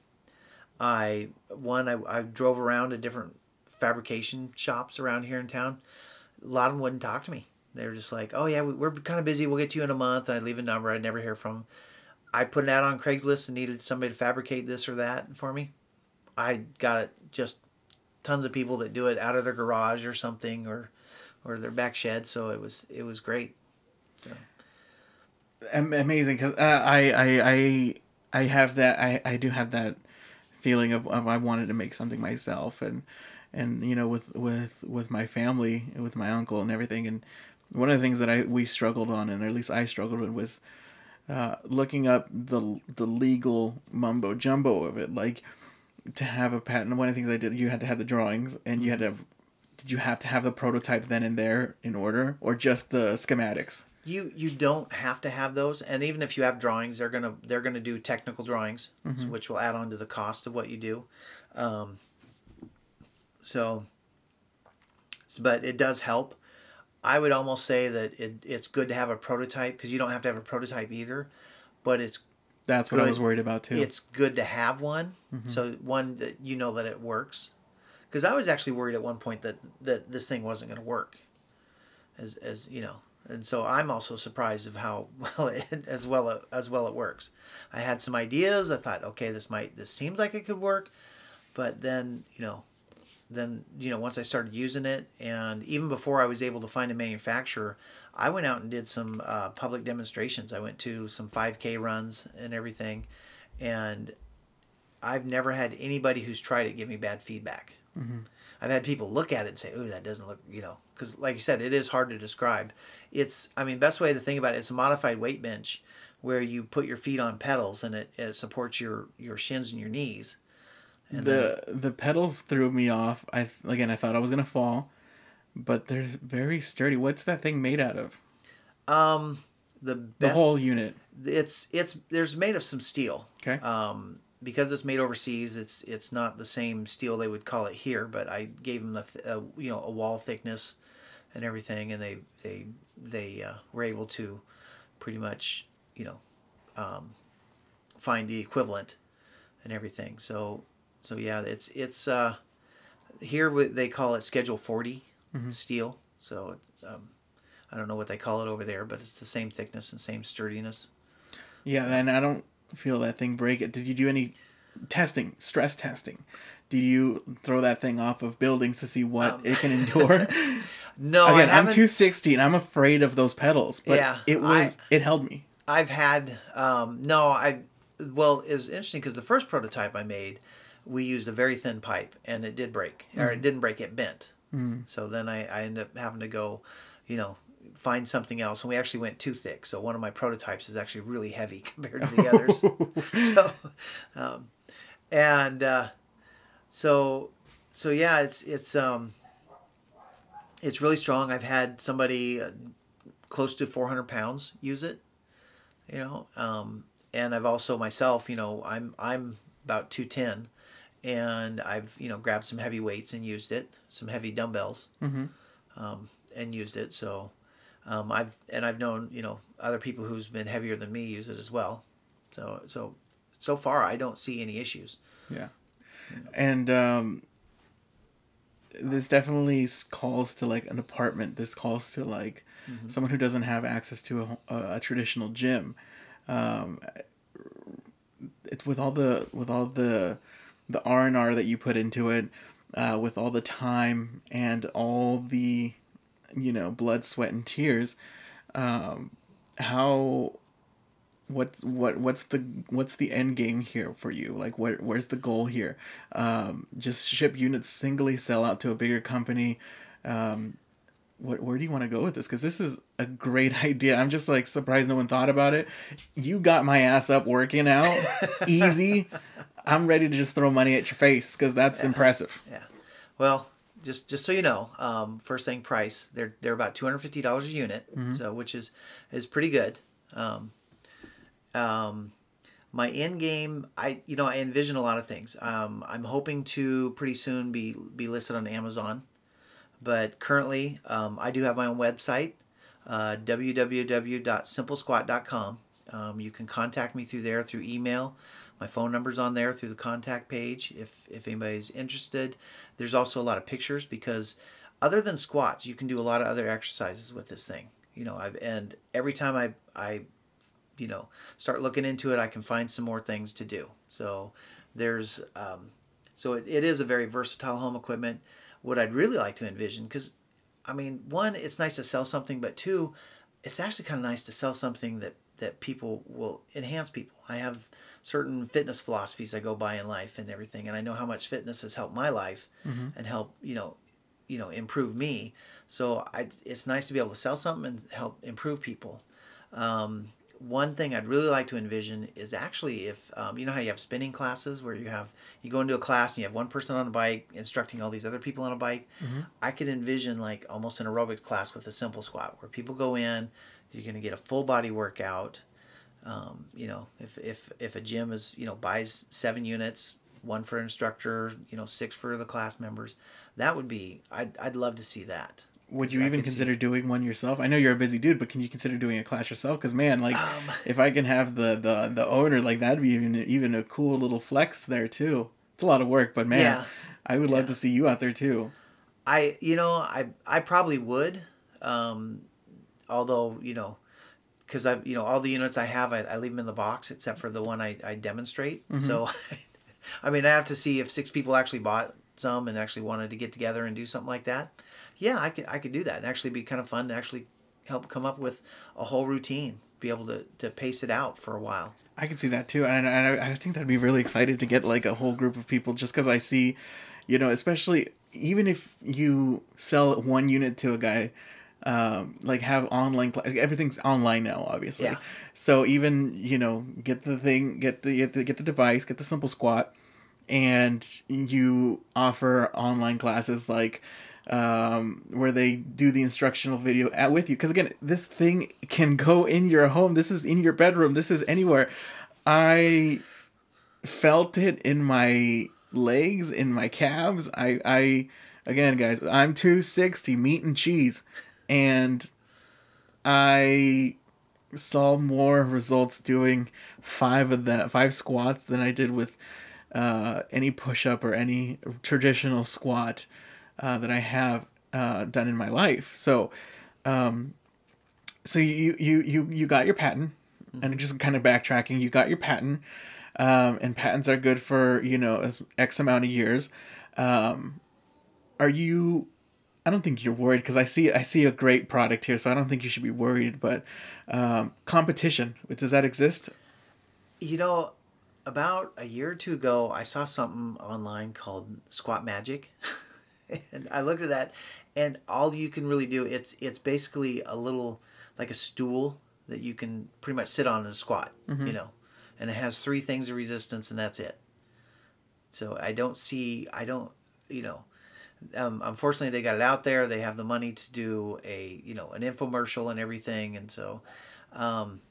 I one I, I drove around to different fabrication shops around here in town. A lot of them wouldn't talk to me. They were just like, "Oh yeah, we- we're kind of busy. We'll get you in a month." And I'd leave a number. I'd never hear from 'em. I put an ad on Craigslist and needed somebody to fabricate this or that for me. I got it just tons of people that do it out of their garage or something or or their back shed. So it was it was great. Am- amazing because uh, I, I I I have that I, I do have that feeling of, of I wanted to make something myself and and you know with with with my family with my uncle and everything and one of the things that I we struggled on, and at least I struggled with, was uh, looking up the the legal mumbo jumbo of it. Like to have a patent. One of the things I did, you had to have the drawings, and you had to. Have, did you have to have the prototype then and there in order, or just the schematics? You you don't have to have those, and even if you have drawings, they're gonna they're gonna do technical drawings, which will add on to the cost of what you do. Um, so, but it does help. I would almost say that it, it's good to have a prototype because you don't have to have a prototype either, but it's That's what I was worried about too. it's good to have one. So one that you know that it works. Because I was actually worried at one point that that this thing wasn't going to work. As as you know, and so I'm also surprised of how well it, as well as well it works. I had some ideas. I thought, okay, this might this seems like it could work, but then you know, then you know once I started using it, and even before I was able to find a manufacturer, I went out and did some uh, public demonstrations. I went to some 5K runs and everything, and I've never had anybody who's tried it give me bad feedback. I've had people look at it and say, "Ooh, that doesn't look," you know, because like you said, it is hard to describe. It's, I mean, best way to think about it, it's a modified weight bench where you put your feet on pedals and it, it supports your your shins and your knees. And the the pedals threw me off. I again I thought I was gonna fall, but they're very sturdy. What's that thing made out of? the The best, whole unit. it's it's there's made of some steel. Okay. um, because it's made overseas, it's it's not the same steel they would call it here. But I gave them a, th- a you know a wall thickness and everything, and they they they uh, were able to pretty much you know um, find the equivalent and everything. So so yeah, it's it's uh, here they call it Schedule 40 steel. So um, I don't know what they call it over there, but it's the same thickness and same sturdiness. Yeah, and I don't feel that thing break it. Did you do any testing, stress testing? Did you throw that thing off of buildings to see what it can endure? No, Um, I Again, I'm haven't- 216. I'm afraid of those pedals, but Yeah, it was it held me. I've had um, no, I well, it was interesting because the first prototype I made, we used a very thin pipe and it did break, or it didn't break, it bent. So then I, I ended up having to go, you know, find something else, and we actually went too thick. So one of my prototypes is actually really heavy compared to the others. so, um, and uh, so so yeah, it's it's um, it's really strong. I've had somebody uh, close to 400 pounds use it you know um, and i've also myself you know i'm i'm about 210 and i've you know grabbed some heavy weights and used it some heavy dumbbells um, and used it so um, i've and i've known you know other people who's been heavier than me use it as well so so so far i don't see any issues Yeah. And um this definitely calls to like an apartment. This calls to like someone who doesn't have access to a, a, a traditional gym. Um it's with all the with all the the R&R that you put into it, uh with all the time and all the you know, blood, sweat and tears. Um how what what what's the what's the end game here for you? Like where where's the goal here? Um just ship units singly sell out to a bigger company. Um what, where do you want to go with this? Because this is a great idea. I'm just like surprised no one thought about it. You got my ass up working out. Easy. I'm ready to just throw money at your face because that's impressive. Yeah. Well just just so you know um, first thing price they're they're about $250 a unit so which is is pretty good. Um, um, my end game i you know i envision a lot of things. Um, i'm hoping to pretty soon be be listed on amazon but currently um, i do have my own website uh, www.simplesquat.com um, you can contact me through there through email my phone number's on there through the contact page if if anybody's interested. There's also a lot of pictures because other than squats you can do a lot of other exercises with this thing you know i've and every time i i you know start looking into it i can find some more things to do. So there's um, so it, it is a very versatile home equipment. What i'd really like to envision because i mean one it's nice to sell something but two it's actually kind of nice to sell something that that people will enhance people. I have certain fitness philosophies i go by in life and everything and i know how much fitness has helped my life and help you know you know improve me. So I, it's nice to be able to sell something and help improve people. Um, one thing I'd really like to envision is actually if um, you know how you have spinning classes where you have you go into a class and you have one person on a bike instructing all these other people on a bike. I could envision like almost an aerobics class with a simple squat where people go in, you're going to get a full body workout. Um, you know, if, if if a gym is you know buys seven units, one for instructor, you know six for the class members, that would be I'd I'd love to see that. Would you I even could see- consider doing one yourself? I know you're a busy dude, but can you consider doing a class yourself? Because man, like, Um, if I can have the the the owner, like that'd be even even a cool little flex there too. It's a lot of work, but man, Yeah. I would love to see you out there too. I you know I I probably would, um, although you know, because I've you know all the units I have I, I leave them in the box except for the one I, I demonstrate. Mm-hmm. So, I mean I have to see if six people actually bought some and actually wanted to get together and do something like that. Yeah, I could I could do that and actually be kind of fun to actually help come up with a whole routine, be able to to pace it out for a while. I could see that too, and I, I think that'd be really excited to get like a whole group of people, just because I see, you know, especially even if you sell one unit to a guy, um, like have online, cla- everything's online now, obviously. Yeah. So even you know, get the thing, get the get the get the device, get the simple squat, and you offer online classes like um, where they do the instructional video at, with you. Because again, this thing can go in your home. This is in your bedroom. This is anywhere. I felt it in my legs, in my calves. I, I, again, guys, I'm 260 meat and cheese, and I saw more results doing five of that five squats than I did with uh, any push up or any traditional squat uh, that I have uh, done in my life. So, um, so you you you you got your patent, and just kind of backtracking, you got your patent, um, and patents are good for you know as X amount of years. Um, are you? I don't think you're worried because I see I see a great product here, so I don't think you should be worried. But um, competition does that exist? You know, about a year or two ago, I saw something online called Squat Magic, and I looked at that, and all you can really do it's it's basically a little like a stool that you can pretty much sit on and squat, you know, and it has three things of resistance, and that's it. So I don't see, I don't, you know, um, unfortunately they got it out there. They have the money to do a, you know, an infomercial and everything, and so. Um,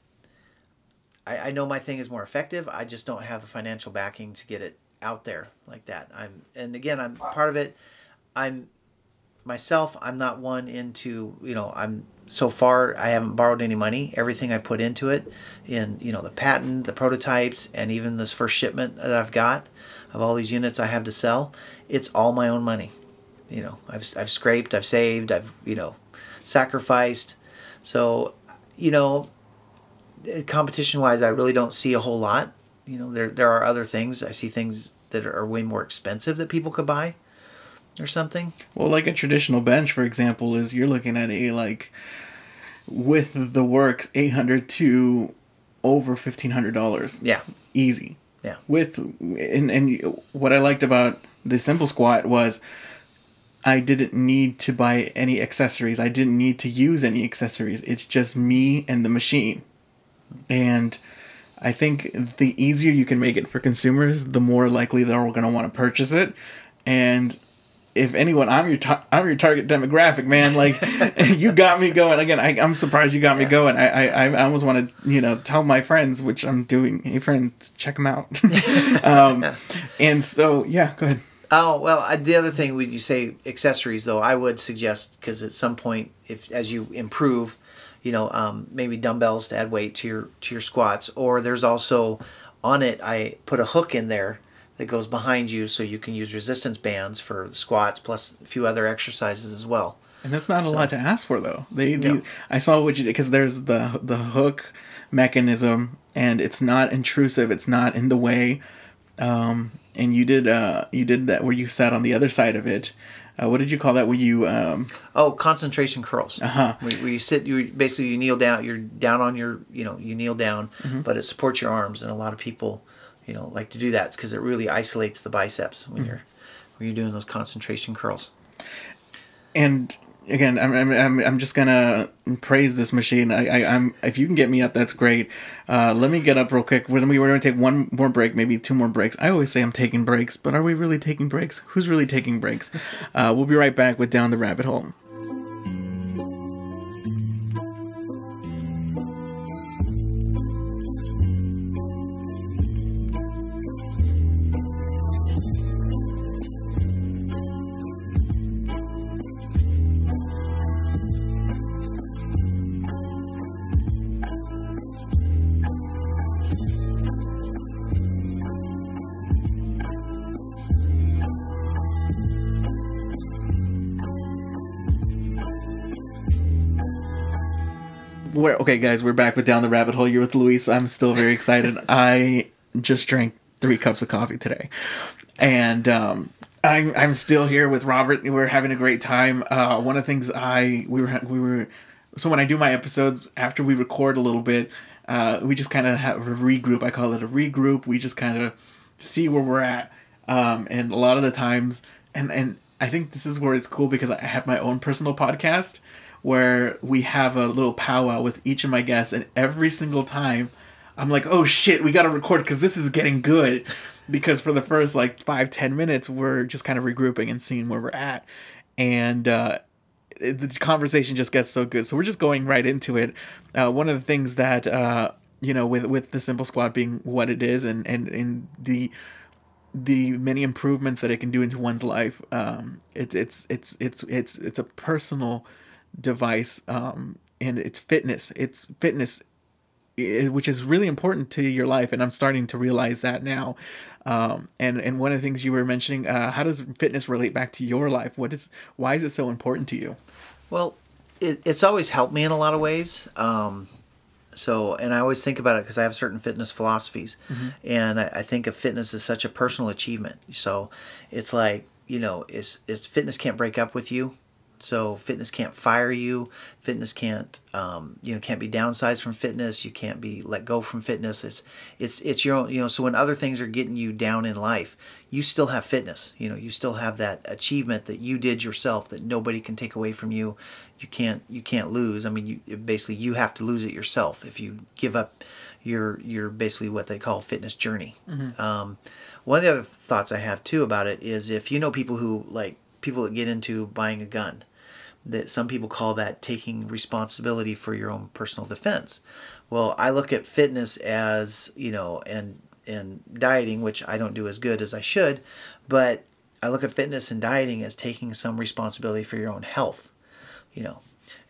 I, I know my thing is more effective. I just don't have the financial backing to get it out there like that. I'm and again I'm part of it. I'm myself. I'm not one into you know I'm so far I haven't borrowed any money. Everything I put into it, in you know the patent, the prototypes, and even this first shipment that I've got of all these units I have to sell, it's all my own money. You know I've I've scraped, I've saved, I've you know sacrificed. So you know competition wise, I really don't see a whole lot. You know, there there are other things. I see things that are way more expensive that people could buy, or something. Well, like a traditional bench, for example, is you're looking at a like with the works eight hundred to over fifteen hundred dollars. Yeah, easy. Yeah. With and and what I liked about the simple squat was I didn't need to buy any accessories. I didn't need to use any accessories. It's just me and the machine. And I think the easier you can make it for consumers, the more likely they're going to want to purchase it. And if anyone, I'm your tar- I'm your target demographic, man. Like you got me going. Again, I, I'm surprised you got me going. I I, I almost want to you know tell my friends, which I'm doing. Hey friends, check them out. um, and so yeah, go ahead. Oh well, I, the other thing when you say accessories, though, I would suggest because at some point, if as you improve, you know, um, maybe dumbbells to add weight to your to your squats, or there's also on it I put a hook in there that goes behind you, so you can use resistance bands for squats plus a few other exercises as well. And that's not a lot to ask for, though. They, No. the I saw what you did because there's the the hook mechanism, and it's not intrusive. It's not in the way. Um, and you did uh you did that where you sat on the other side of it. Uh, what did you call that? Where you um Oh, concentration curls. Uh-huh. Where, where you sit, you basically you kneel down. You're down on your, you know, you kneel down, but it supports your arms, and a lot of people, you know, like to do that because it really isolates the biceps when you're when you're doing those concentration curls. and again, I'm, I'm, I'm, I'm just gonna praise this machine. I, I, I'm if you can get me up, that's great. Uh, let me get up real quick. We're, we're gonna take one more break, maybe two more breaks. I always say I'm taking breaks, but are we really taking breaks? Who's really taking breaks? Uh, we'll be right back with Down the Rabbit Hole. We're, okay, guys, we're back with Down the Rabbit Hole. You're with Luis. I'm still very excited. I just drank three cups of coffee today, and um, I'm I'm still here with Robert. We're having a great time. Uh, one of the things I we were we were so when I do my episodes after we record a little bit, uh, we just kind of have a regroup. I call it a regroup. We just kind of see where we're at, um, and a lot of the times, and and I think this is where it's cool because I have my own personal podcast where we have a little powwow with each of my guests, and every single time I'm like, oh shit, we gotta record because this is getting good. Because for the first like five, ten minutes, we're just kind of regrouping and seeing where we're at. And uh, the conversation just gets so good. So we're just going right into it. Uh, one of the things that, uh, you know, with, with the Simple Squat being what it is and, and, and the the many improvements that it can do into one's life. Um, it's it's it's it's it's it's a personal device, um, and it's fitness. It's fitness, which is really important to your life, and I'm starting to realize that now. Um, and and one of the things you were mentioning, uh, how does fitness relate back to your life? What is why is it so important to you? Well, it, it's always helped me in a lot of ways. Um, so, and I always think about it because I have certain fitness philosophies, and I, I think of fitness as such a personal achievement. So, it's like you know, it's it's fitness can't break up with you. So fitness can't fire you. Fitness can't, um, you know, can't be downsized from fitness. You can't be let go from fitness. It's, it's, it's your own, you know. So when other things are getting you down in life, you still have fitness. You know, you still have that achievement that you did yourself that nobody can take away from you. You can't, you can't lose. I mean, you basically you have to lose it yourself if you give up your, your basically what they call fitness journey. Um, one of the other thoughts I have too about it is if you know people who like people that get into buying a gun that some people call that taking responsibility for your own personal defense. Well, I look at fitness as, you know, and and dieting, which I don't do as good as I should, but I look at fitness and dieting as taking some responsibility for your own health, you know.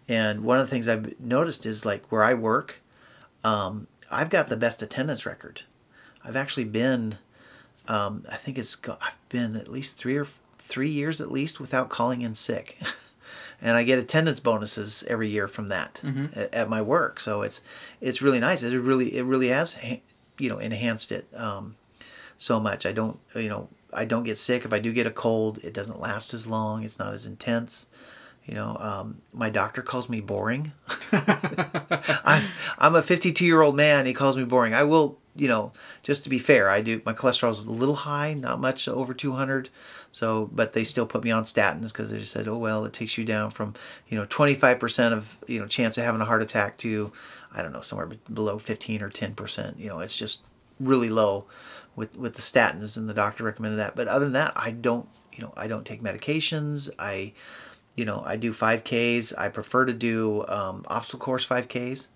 And one of the things I've noticed is like where I work, um, I've got the best attendance record. I've actually been, um, I think it's I've been at least three or three years at least without calling in sick. and I get attendance bonuses every year from that at, at my work. So it's it's really nice. It really it really has you know enhanced it um, so much. I don't you know I don't get sick. If I do get a cold, it doesn't last as long. It's not as intense. You know, um, my doctor calls me boring. I'm I'm a 52 year old man. He calls me boring. I will, you know, just to be fair, I do. My cholesterol's a little high, not much over 200. So, but they still put me on statins because they just said, oh well, it takes you down from, you know, 25% of you know chance of having a heart attack to, I don't know, somewhere below 15 or 10%. You know, it's just really low with with the statins, and the doctor recommended that. But other than that, I don't, you know, I don't take medications. I you know, I do 5Ks. I prefer to do um, obstacle course 5Ks.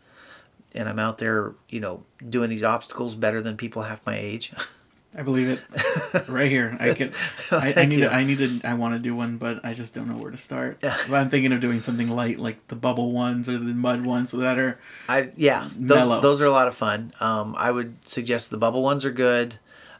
And I'm out there, you know, doing these obstacles better than people half my age. I believe it. right here. I can. I, I need. To, I need to. I want to do one, but I just don't know where to start. But I'm thinking of doing something light, like the bubble ones or the mud ones, that are. I yeah, Mellow. those, those are a lot of fun. Um, I would suggest the bubble ones are good.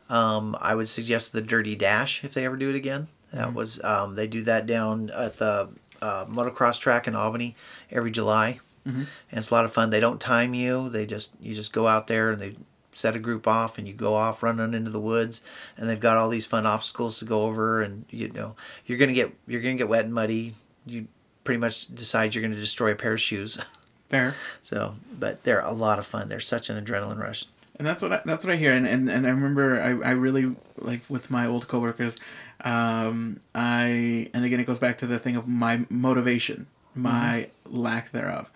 Um, I would suggest the Dirty Dash if they ever do it again. That was um, they do that down at the uh, motocross track in Albany every July, and it's a lot of fun. They don't time you. They just you just go out there and they set a group off and you go off running into the woods and they've got all these fun obstacles to go over and you know you're gonna get you're gonna get wet and muddy. You pretty much decide you're gonna destroy a pair of shoes. Fair. So, but they're a lot of fun. They're such an adrenaline rush. and that's what I, that's what I hear. And, and, and I remember I, I really like with my old coworkers, um, I and again it goes back to the thing of my motivation, my lack thereof,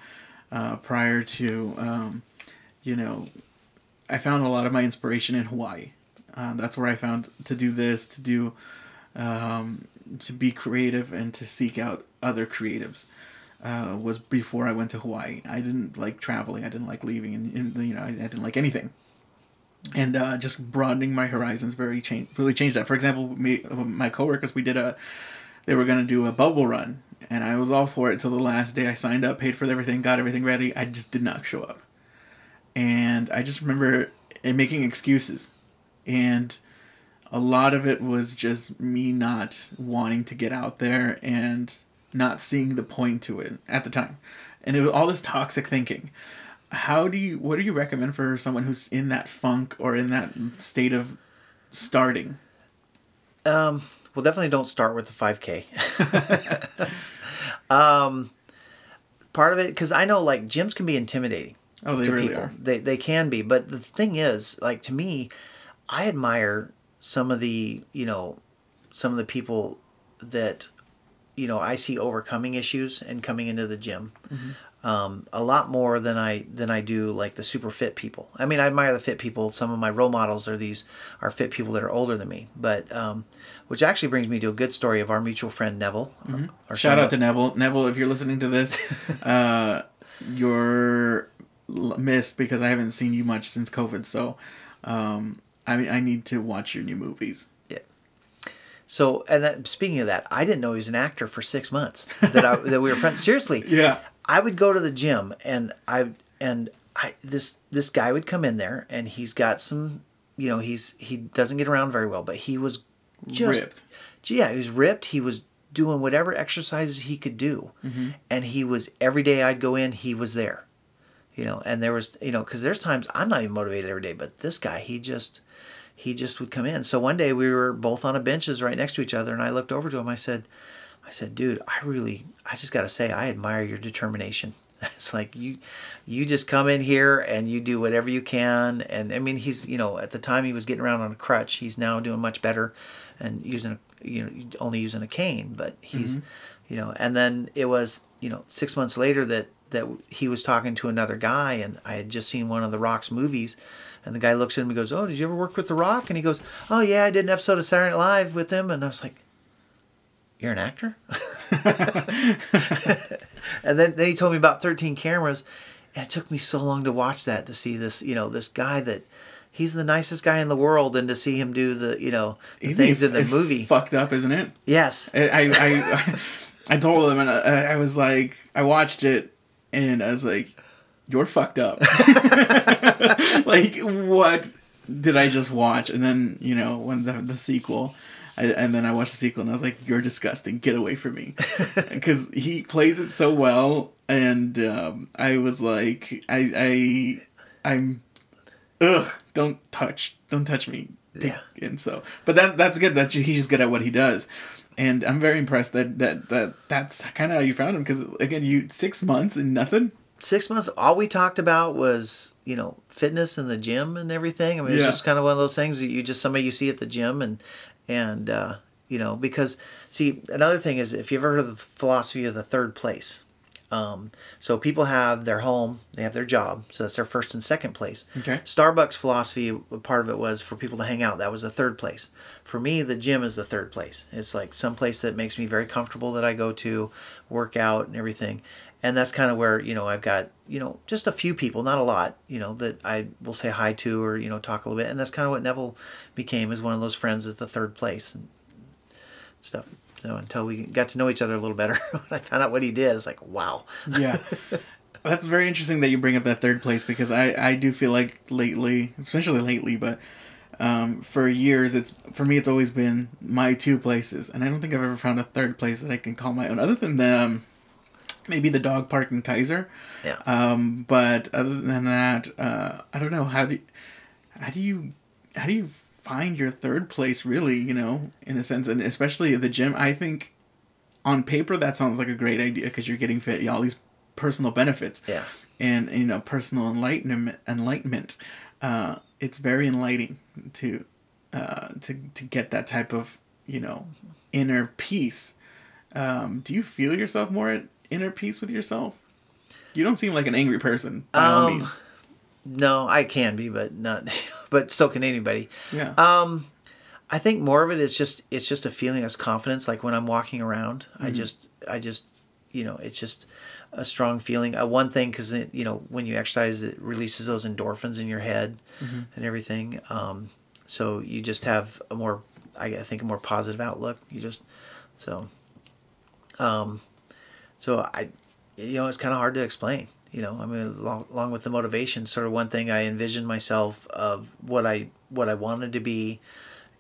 uh, prior to, um, you know, I found a lot of my inspiration in Hawaii. Uh, that's where I found to do this, to do, um, to be creative and to seek out other creatives. Uh, was before I went to Hawaii. I didn't like traveling. I didn't like leaving, and, and you know, I, I didn't like anything. And uh, just broadening my horizons very really changed that. For example, me, my coworkers, we did a, they were gonna do a bubble run, and I was all for it till the last day. I signed up, paid for everything, got everything ready. I just did not show up, and I just remember it making excuses, and a lot of it was just me not wanting to get out there and not seeing the point to it at the time. And it was all this toxic thinking. How do you what do you recommend for someone who's in that funk or in that state of starting? Um, well, definitely don't start with the 5K. um, part of it, because I know like gyms can be intimidating. Oh, they really people. are. They they can be, but the thing is, like to me, I admire some of the you know some of the people that you know I see overcoming issues and coming into the gym. Um, a lot more than I than I do like the super fit people. I mean, I admire the fit people. Some of my role models are these are fit people that are older than me. But um, which actually brings me to a good story of our mutual friend Neville. Our Shout son- out to Neville. Neville, if you're listening to this, uh, you're l- missed because I haven't seen you much since COVID. So, um, I mean, I need to watch your new movies. Yeah. So, and that, speaking of that, I didn't know he was an actor for six months. That I, that we were friends. Seriously, Yeah. I would go to the gym and I and I this this guy would come in there and he's got some, you know, he's he doesn't get around very well, but he was just Ripped. Yeah, he was ripped. He was doing whatever exercises he could do, and he was every day I'd go in, he was there. You know, and there was you know because there's times I'm not even motivated every day, but this guy he just he just would come in. So one day we were both on a benches right next to each other, and I looked over to him. I said, I said, dude, I really, I just got to say, I admire your determination. It's like you, you just come in here and you do whatever you can. And I mean, he's, you know, at the time he was getting around on a crutch. He's now doing much better, and using, a, you know, only using a cane. But he's, mm-hmm. you know, and then it was, you know, six months later that that he was talking to another guy, and I had just seen one of the Rock's movies. And the guy looks at him and goes, "Oh, did you ever work with The Rock?" And he goes, "Oh yeah, I did an episode of Saturday Night Live with him." And I was like, "You're an actor?" and then, then he told me about 13 cameras, and it took me so long to watch that to see this, you know, this guy that he's the nicest guy in the world, and to see him do the, you know, the things in the it's movie. Fucked up, isn't it? yes, I I, I, I told him, and I, I was like, I watched it, and I was like, "You're fucked up." like, what did I just watch? And then you know when the the sequel. I, and then I watched the sequel and I was like, "You're disgusting. Get away from me," because he plays it so well. And um, I was like, "I, I, I'm, ugh, don't touch, don't touch me." Yeah. And so, but that that's good. That he's good at what he does, and I'm very impressed that that that that's kind of how you found him. Because again, you six months and nothing. six months, all we talked about was, you know, fitness and the gym and everything. I mean, it's Yeah. just kind of one of those things that you just somebody you see at the gym and, and, uh, you know, because see, another thing is if you've ever heard of the philosophy of the third place, um, so people have their home, they have their job, so that's their first and second place. Okay. Starbucks philosophy, part of it was for people to hang out. That was the third place. For me, the gym is the third place. It's like some place that makes me very comfortable that I go to, work out and everything. And that's kind of where, you know, I've got, you know, just a few people, not a lot, you know, that I will say hi to or, you know, talk a little bit. And that's kind of what Neville became as one of those friends at the third place and stuff. So until we got to know each other a little better, when I found out what he did, it's like, wow. Yeah. That's very interesting that you bring up that third place because I, I do feel like lately, especially lately, but um, for years, it's for me, it's always been my two places, and I don't think I've ever found a third place that I can call my own, other than the um, maybe the dog park in Keizer. Yeah. Um, but other than that, uh, I don't know how do how do you how do you find your third place really? You know, in a sense, and especially the gym. I think on paper that sounds like a great idea because you're getting fit, you all these personal benefits. Yeah. and you know personal enlightenment enlightenment uh, it's very enlightening to uh, to to get that type of you know inner peace um, do you feel yourself more at inner peace with yourself you don't seem like an angry person by all Um, means No, I can be, but not. But so can anybody. yeah Um, I think more of it is just it's just a feeling of confidence. Like when I'm walking around, I just I just you know it's just a strong feeling. Uh, one thing because you know when you exercise, it releases those endorphins in your head and everything. Um, so you just have a more I I think a more positive outlook. You just so um, so I you know it's kind of hard to explain. You know, I mean, along, along with the motivation, sort of one thing I envisioned myself of what I what I wanted to be,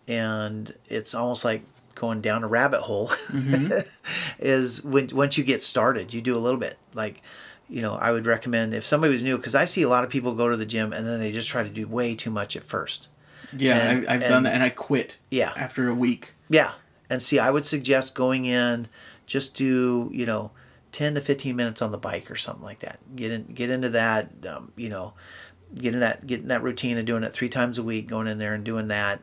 and it's almost like going down a rabbit hole. is when once you get started, you do a little bit. Like, you know, I would recommend if somebody was new because I see a lot of people go to the gym and then they just try to do way too much at first. yeah and- I, i've and- done that and i quit Yeah. after a week Yeah. And see, I would suggest going in, just do, you know, 10 to 15 minutes on the bike or something like that. Get in, get into that, um, you know, get in that, get in that routine of doing it three times a week, going in there and doing that.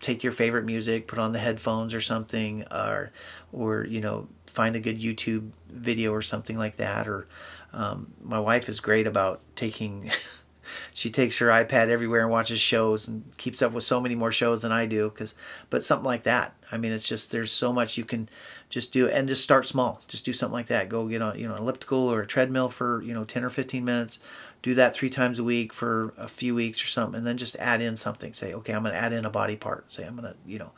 Take your favorite music, put on the headphones or something, or, or, you know, find a good YouTube video or something like that. Or, um, my wife is great about taking, she takes her iPad everywhere and watches shows and keeps up with so many more shows than I do. Cause, but something like that. I mean, it's just there's so much you can just do, and just start small. Just do something like that. Go get on, you know, an elliptical or a treadmill for you know ten or fifteen minutes. Do that three times a week for a few weeks or something, and then just add in something. Say, okay, I'm going to add in a body part. Say, I'm going to, you know,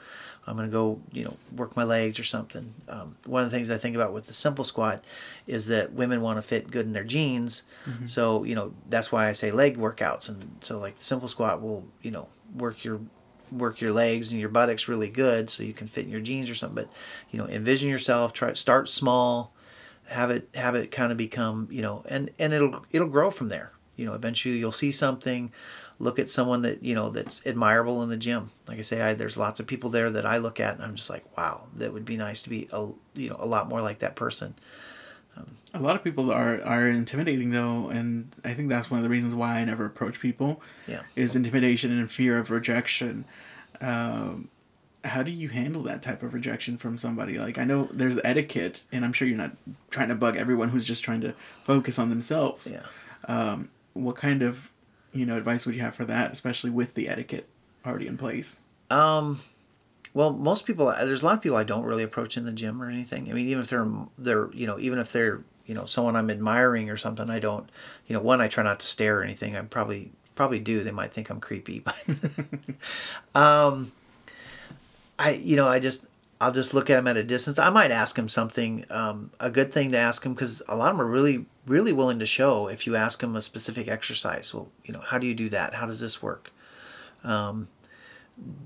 I'm going to go, you know, work my legs or something. Um, one of the things I think about with the simple squat is that women want to fit good in their jeans. So, you know, that's why I say leg workouts. And so, like, the simple squat will, you know, work your work your legs and your buttocks really good so you can fit in your jeans or something but you know envision yourself try start small have it have it kind of become you know and and it'll it'll grow from there you know eventually you'll see something look at someone that you know that's admirable in the gym. Like i say I, there's lots of people there that i look at and i'm just like wow that would be nice to be a you know a lot more like that person. A lot of people are are intimidating though and i think that's one of the reasons why i never approach people yeah. is intimidation and fear of rejection. Um, how do you handle that type of rejection from somebody? Like i know there's etiquette and i'm sure you're not trying to bug everyone who's just trying to focus on themselves. Yeah what kind of you know advice would you have for that especially with the etiquette already in place Um, well, most people. There's a lot of people I don't really approach in the gym or anything. I mean, even if they're they're you know even if they're you know someone I'm admiring or something, I don't. You know, one I try not to stare or anything. I probably probably do. They might think I'm creepy, but um, I you know I just I'll just look at them at a distance. I might ask them something. Um, a good thing to ask them because a lot of them are really really willing to show if you ask them a specific exercise. Well, you know, how do you do that? How does this work?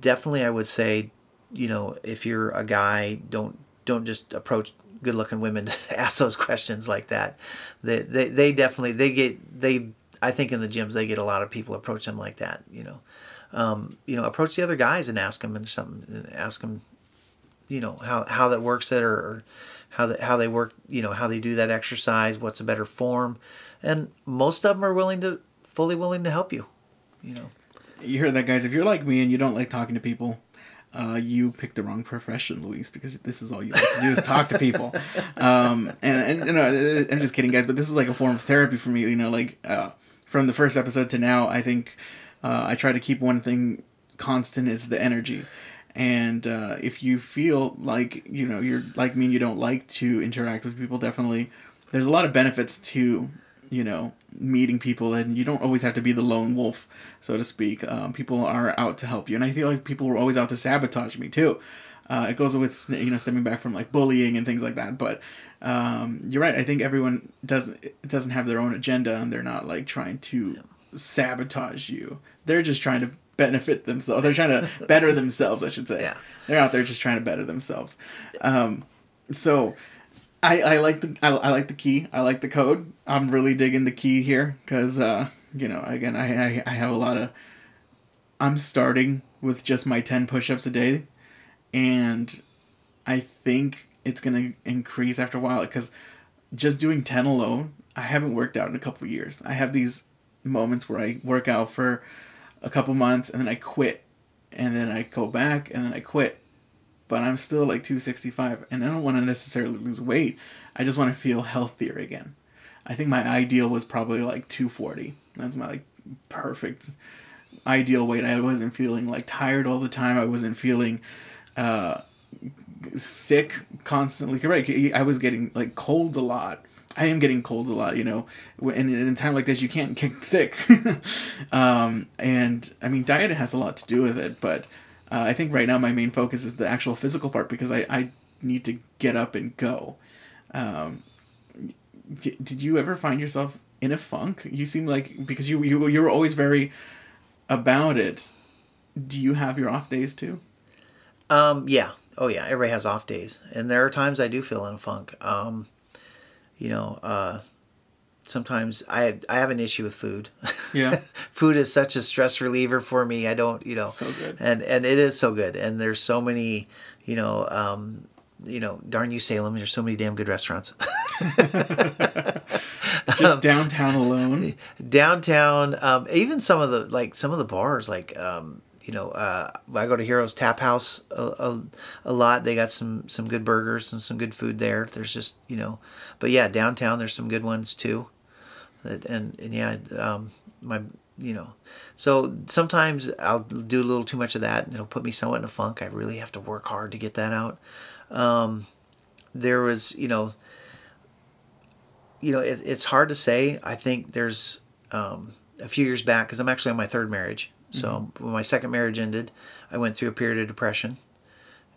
definitely I would say, you know, if you're a guy, don't don't just approach good looking women to ask those questions like that. They, they they definitely they get they I think in the gyms they get a lot of people approach them like that, you know. Um, you know, approach the other guys and ask them and something and ask them you know how how that works it or, or how that how they work, you know, how they do that exercise, what's a better form. And most of them are willing to fully willing to help you, you know. you heard that guys if you're like me and you don't like talking to people uh, you picked the wrong profession, Luis, because this is all you like to do is talk to people. Um, and, and you know, I'm just kidding, guys, but this is like a form of therapy for me. You know, like uh, from the first episode to now, I think uh, I try to keep one thing constant is the energy. And uh, if you feel like you know you're like me and you don't like to interact with people, definitely there's a lot of benefits to you know meeting people, and you don't always have to be the lone wolf, so to speak. Um, people are out to help you, and I feel like people were always out to sabotage me too. Uh, it goes with you know stemming back from like bullying and things like that. But um, you're right. I think everyone doesn't doesn't have their own agenda, and they're not like trying to sabotage you. They're just trying to benefit themselves. They're trying to better themselves, I should say. Yeah. They're out there just trying to better themselves. Um, so I, I like the I, I like the key. I like the code. I'm really digging the key here because uh, you know again I, I I have a lot of. I'm starting with just my ten push-ups a day, and I think it's gonna increase after a while because just doing ten alone I haven't worked out in a couple years. I have these moments where I work out for a couple months and then I quit, and then I go back and then I quit, but I'm still like 265, and I don't want to necessarily lose weight. I just want to feel healthier again. I think my ideal was probably like 240. That's my like perfect ideal weight. I wasn't feeling like tired all the time. I wasn't feeling uh, sick constantly. Right, I was getting like colds a lot. I am getting colds a lot, you know. And in a time like this, you can't get sick. um, and I mean, diet has a lot to do with it, but uh, I think right now my main focus is the actual physical part because I, I need to get up and go. Um, d- did you ever find yourself in a funk? You seem like because you you you were always very about it. Do you have your off days too? Um, yeah. Oh yeah. Everybody has off days, and there are times I do feel in a funk. Um, you know, uh, sometimes I I have an issue with food. Yeah. food is such a stress reliever for me. I don't, you know, So good. and and it is so good. And there's so many, you know, um, you know, darn you Salem. There's so many damn good restaurants. Just downtown alone. Downtown, um, even some of the like some of the bars, like um, you know, uh, I go to Heroes Tap House a, a, a lot. They got some some good burgers and some good food there. There's just you know, but yeah, downtown there's some good ones too. And and yeah, um, my you know, so sometimes I'll do a little too much of that, and it'll put me somewhat in a funk. I really have to work hard to get that out. Um, there was you know, you know, it, it's hard to say. I think there's um, a few years back because I'm actually on my third marriage. So when my second marriage ended, I went through a period of depression,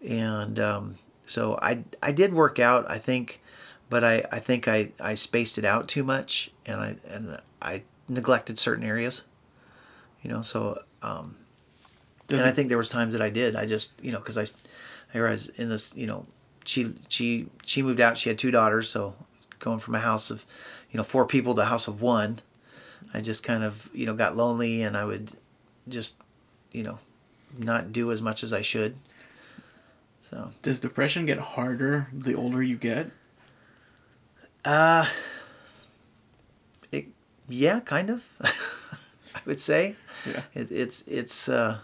and um, so I I did work out. I think, but I, I think I, I spaced it out too much, and I and I neglected certain areas. You know, so um, Does and I think there was times that I did. I just you know because I I realized in this you know she she she moved out. She had two daughters, so going from a house of you know four people to a house of one, I just kind of you know got lonely, and I would just you know not do as much as I should. So Does depression get harder the older you get? uh it yeah kind of I would say Yeah. it, it's it's uh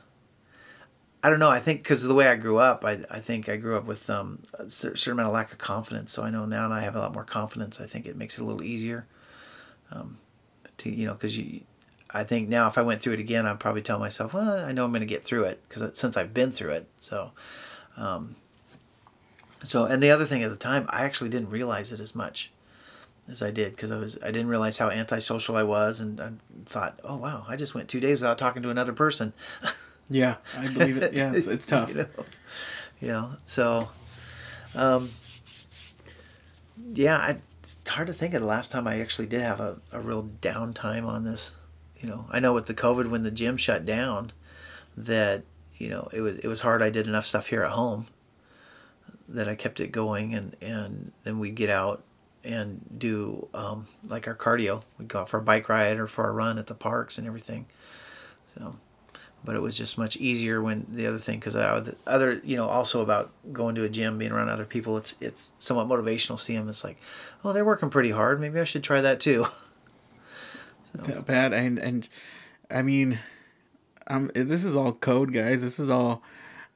I don't know. I think because of the way I grew up, I, I think I grew up with um, a certain amount of lack of confidence. So I know now and I have a lot more confidence. I think it makes it a little easier. Um, to you know, because you, I think now if I went through it again, I'd probably tell myself, well, I know I'm going to get through it because since I've been through it. So, um, so and the other thing at the time, I actually didn't realize it as much as I did because I was I didn't realize how antisocial I was, and I thought, oh wow, I just went two days without talking to another person. Yeah, I believe it. Yeah, it's, it's tough. you know, you know. So, um, yeah, I, it's hard to think of the last time I actually did have a, a real downtime on this. You know, I know with the COVID when the gym shut down, that you know it was it was hard. I did enough stuff here at home that I kept it going, and and then we'd get out and do um, like our cardio. We'd go out for a bike ride or for a run at the parks and everything. So but it was just much easier when the other thing because I the other you know also about going to a gym being around other people it's it's somewhat motivational see them it's like oh they're working pretty hard maybe i should try that too that bad. And and i mean um this is all code guys. This is all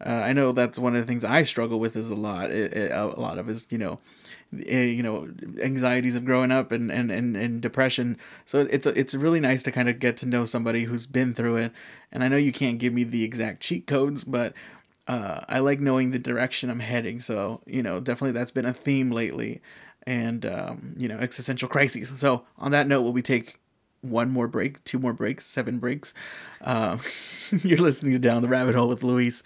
uh, i know that's one of the things i struggle with is a lot it, it, a lot of is you know eh, you know anxieties of growing up and, and, and, and depression. So it's it's really nice to kind of get to know somebody who's been through it. And i know you can't give me the exact cheat codes but uh, i like knowing the direction i'm heading. So you know definitely that's been a theme lately. And um, you know existential crises. So on that note will we take one more break, two more breaks, seven breaks. Um, you're listening to Down the Rabbit Hole with Luis.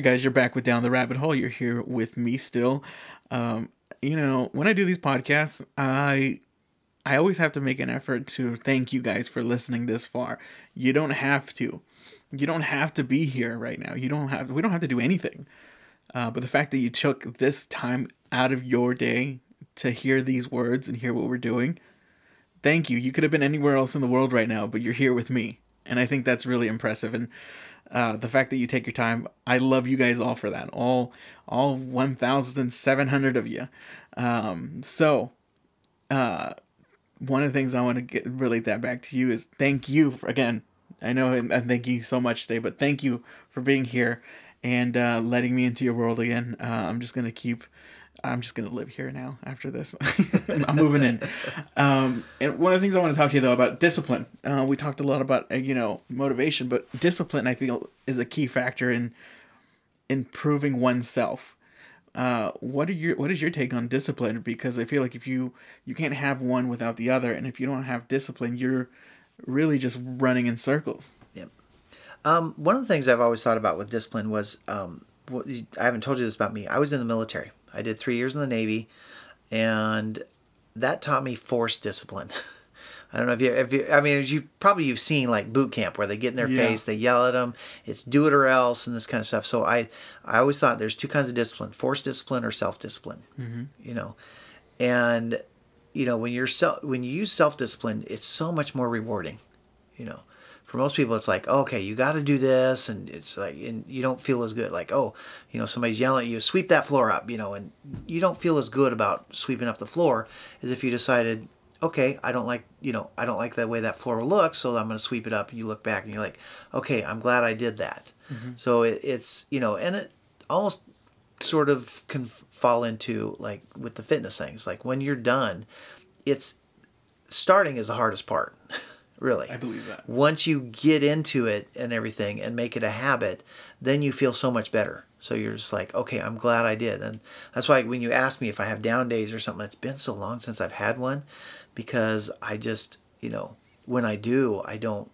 Right, guys, you're back with Down the Rabbit Hole. You're here with me still. Um, you know, when I do these podcasts, I I always have to make an effort to thank you guys for listening this far. You don't have to. You don't have to be here right now. You don't have we don't have to do anything. Uh, but the fact that you took this time out of your day to hear these words and hear what we're doing, thank you. You could have been anywhere else in the world right now, but you're here with me. And I think that's really impressive. And uh, the fact that you take your time, I love you guys all for that. All all 1,700 of you. Um, so, uh, one of the things I want to get, relate that back to you is thank you for, again. I know and thank you so much today, but thank you for being here and uh, letting me into your world again. Uh, I'm just gonna keep. I'm just gonna live here now after this. I'm moving in. Um, and one of the things I want to talk to you though about discipline. Uh, we talked a lot about uh, you know motivation, but discipline I feel is a key factor in improving oneself. Uh, what are your what is your take on discipline? Because I feel like if you you can't have one without the other, and if you don't have discipline, you're really just running in circles. Yep. Um, one of the things I've always thought about with discipline was um, I haven't told you this about me. I was in the military. I did three years in the Navy, and that taught me force discipline. I don't know if you, if you, I mean, as you probably you've seen like boot camp where they get in their Yeah. face, they yell at them, it's do it or else, and this kind of stuff. So I, I always thought there's two kinds of discipline: force discipline or self discipline. Mm-hmm. You know, and you know when you're self when you use self discipline, it's so much more rewarding. You know, for most people, it's like oh, okay, you got to do this, and it's like and you don't feel as good. Like oh, you know, somebody's yelling at you, sweep that floor up. You know, and you don't feel as good about sweeping up the floor as if you decided okay, I don't like, you know, I don't like the way that floor looks, so I'm going to sweep it up. And you look back and you're like, okay, I'm glad I did that. Mm-hmm. So it, it's, you know, and it almost sort of can fall into like with the fitness things. Like when you're done, it's starting is the hardest part, really. I believe that. Once you get into it and everything and make it a habit, then you feel so much better. So you're just like, okay, I'm glad I did. And that's why when you ask me if I have down days or something, it's been so long since I've had one because I just, you know, when I do, I don't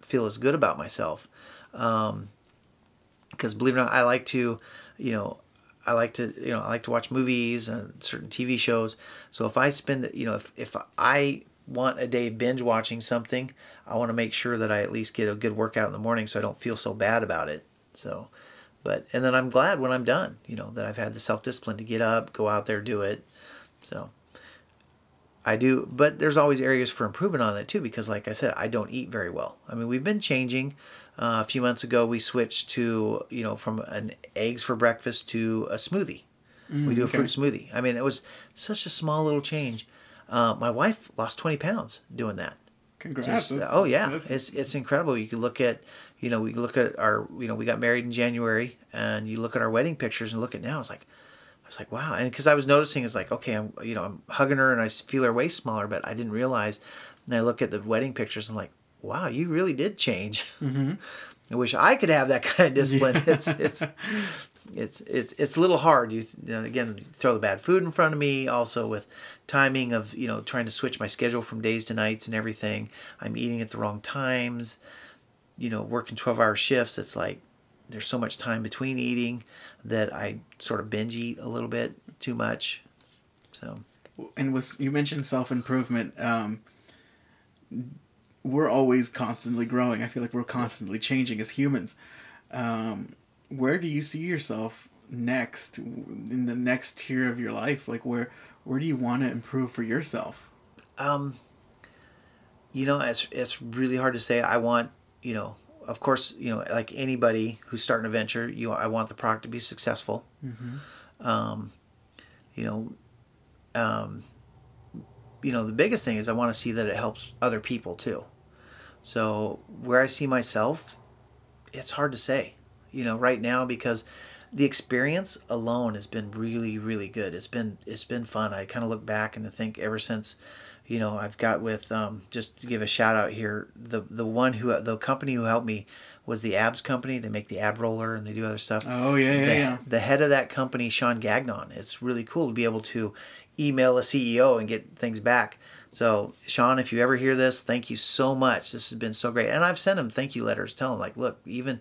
feel as good about myself. Um, because believe it or not, I like to, you know, I like to, you know, I like to watch movies and certain TV shows. So if I spend, you know, if, if I want a day binge watching something, I want to make sure that I at least get a good workout in the morning so I don't feel so bad about it. So, but, and then I'm glad when I'm done, you know, that I've had the self discipline to get up, go out there, do it. So, I do, but there's always areas for improvement on that too, because like I said, I don't eat very well. I mean, we've been changing. Uh, a few months ago, we switched to, you know, from an eggs for breakfast to a smoothie. we do a okay. fruit smoothie. I mean, it was such a small little change. Uh, my wife lost 20 pounds doing that. Congrats. Just- oh yeah, that's- it's it's incredible. You can look at, you know, we look at our, you know, we got married in January, and you look at our wedding pictures and look at now. It's like, I was like, wow, and because I was noticing, it's like, okay, I'm, you know, I'm hugging her and I feel her waist smaller, but I didn't realize. And I look at the wedding pictures, I'm like, wow, you really did change. Mm-hmm. I wish I could have that kind of discipline. It's it's it's it's it's a little hard. You, again, throw the bad food in front of me. Also with timing of you know trying to switch my schedule from days to nights and everything. I'm eating at the wrong times. You know, working twelve hour shifts. It's like there's so much time between eating that I sort of binge eat a little bit too much. So and with you mentioned self improvement, um, we're always constantly growing. I feel like we're constantly changing as humans. Um, where do you see yourself next in the next tier of your life? Like where where do you want to improve for yourself? Um, you know, it's it's really hard to say. I want, you know, of course, you know, like anybody who's starting a venture, you I want the product to be successful. Um, you know, um, you know, the biggest thing is I want to see that it helps other people too. So where I see myself, it's hard to say, you know, right now because the experience alone has been really, really good. It's been it's been fun. I kind of look back and I think ever since, you know, I've got with um, just to give a shout out here, the the one who the company who helped me was the Abs company. They make the ab roller and they do other stuff. Oh yeah, yeah, the, yeah. the head of that company, Sean Gagnon. It's really cool to be able to email a CEO and get things back. So, Sean, if you ever hear this, thank you so much. This has been so great. And I've sent him thank you letters, telling him like, look, even,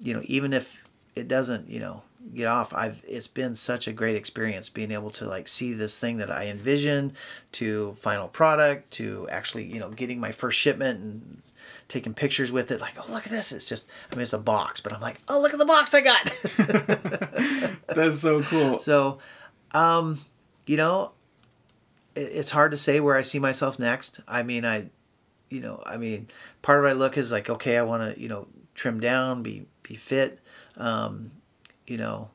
you know, even if it doesn't, you know, get off, I've it's been such a great experience being able to like see this thing that I envisioned to final product to actually you know getting my first shipment and taking pictures with it. Like, oh look at this! It's just I mean it's a box, but I'm like, oh look at the box I got. That's so cool. So, um, you know, it, it's hard to say where I see myself next. I mean, I, you know, I mean, part of my look is like, okay, I want to, you know, trim down, be be fit, um, you know.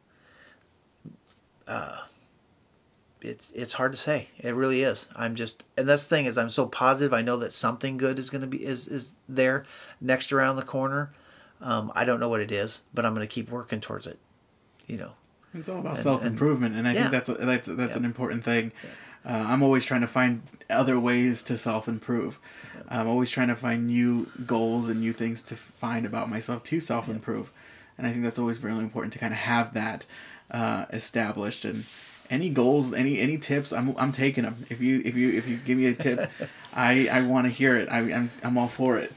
Uh, it's it's hard to say. It really is. I'm just, and that's the thing is, I'm so positive. I know that something good is going to be is is there next around the corner. Um, I don't know what it is, but I'm going to keep working towards it. You know. It's all about self improvement, and I yeah. think that's a, that's that's Yeah. an important thing. Uh, I'm always trying to find other ways to self improve. I'm always trying to find new goals and new things to find about myself to self improve, and I think that's always really important to kind of have that uh, established. And any goals, any any tips, I'm I'm taking them. If you if you if you give me a tip, I I want to hear it. I I'm I'm all for it.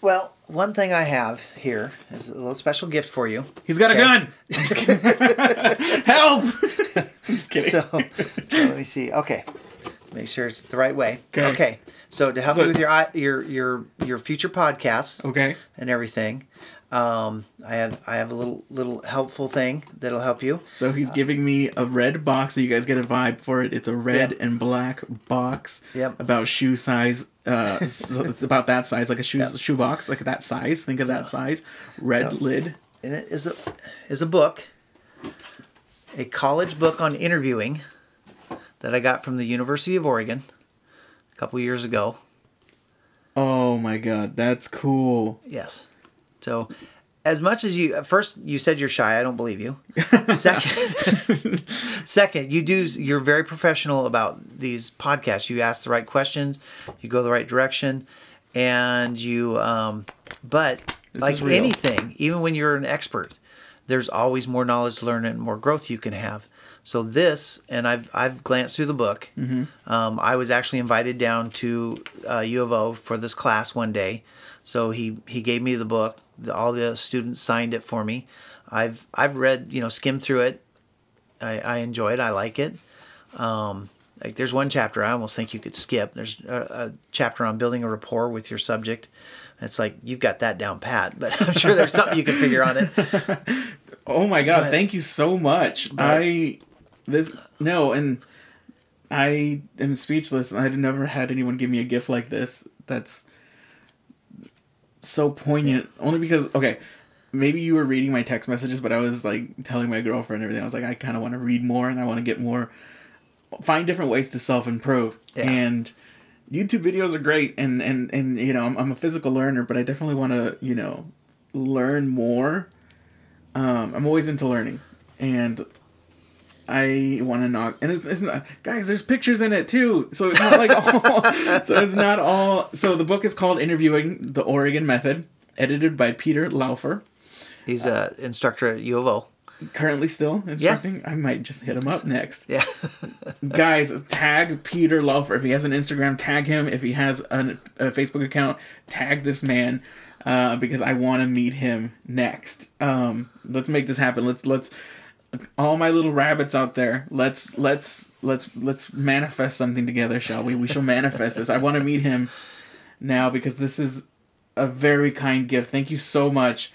Well, one thing I have here is a little special gift for you. He's got a gun. Help! I'm just kidding. So, so let me see. Okay, make sure it's the right way. Okay. Okay. So to help So- you with your your your your future podcasts okay. and everything, um, I have I have a little little helpful thing that'll help you. So he's giving me a red box, so you guys get a vibe for it. It's a red Yep. and black box. Yep. About shoe size. Uh, so it's about that size, like a shoe Yep. shoe box, like that size. Think of that size. Red So- lid. And it is a is a book, a college book on interviewing that I got from the University of Oregon a couple years ago. Oh my god, that's cool. Yes. So, as much as you at first you said you're shy, I don't believe you. Second, second, you do you're very professional about these podcasts. You ask the right questions, you go the right direction, and you. Um, but like anything, even when you're an expert, there's always more knowledge to learn and more growth you can have. So this, and I've I've glanced through the book. Um, I was actually invited down to uh, U of O for this class one day, so he he gave me the book. The- All the students signed it for me. I've I've read you know skimmed through it. I, I enjoy it. I like it. Um, like there's one chapter I almost think you could skip. There's a, a chapter on building a rapport with your subject. It's like you've got that down pat, but I'm sure there's something you can figure on it. Oh my god, But- thank you so much. I this no, and I am speechless. I've never had anyone give me a gift like this. That's so poignant. Only because okay, maybe you were reading my text messages, but I was like telling my girlfriend and everything. I was like, I kind of want to read more and I want to get more, find different ways to self improve. Yeah. And YouTube videos are great, and and and you know, I'm, I'm a physical learner, but I definitely want to you know learn more. Um, I'm always into learning, and I want to knock. And it's, it's not, guys. There's pictures in it too, so it's not like all. so it's not all. So the book is called "Interviewing the Oregon Method," edited by Peter Laufer. He's a instructor at U of O. Currently still instructing. I might just hit him up next. Yeah. Guys, tag Peter Laufer. If he has an Instagram, tag him. If he has an, a Facebook account, tag this man. Uh, because I want to meet him next. Um, let's make this happen. Let's let's all my little rabbits out there. Let's let's let's let's manifest something together, shall we? We shall manifest this. I want to meet him now because this is a very kind gift. Thank you so much.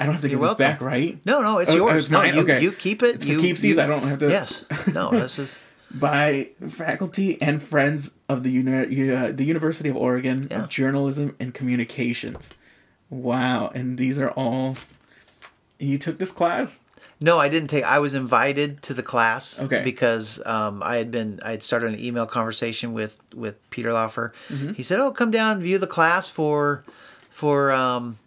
I don't have to give You're this back, right? No, no, it's Oh, yours. it's no, mine, you, okay. you keep it. It's you, keepsies, you- I don't have to- Yes. No, this is. by faculty and friends of the uni- uh, the University of Oregon Yeah. of Journalism and Communications. Wow, and these are all. You took this class? No, I didn't take. I was invited to the class. Okay. Because um, I had been, I had started an email conversation with with Peter Laufer. Mm-hmm. He said, "Oh, come down view the class for, for um,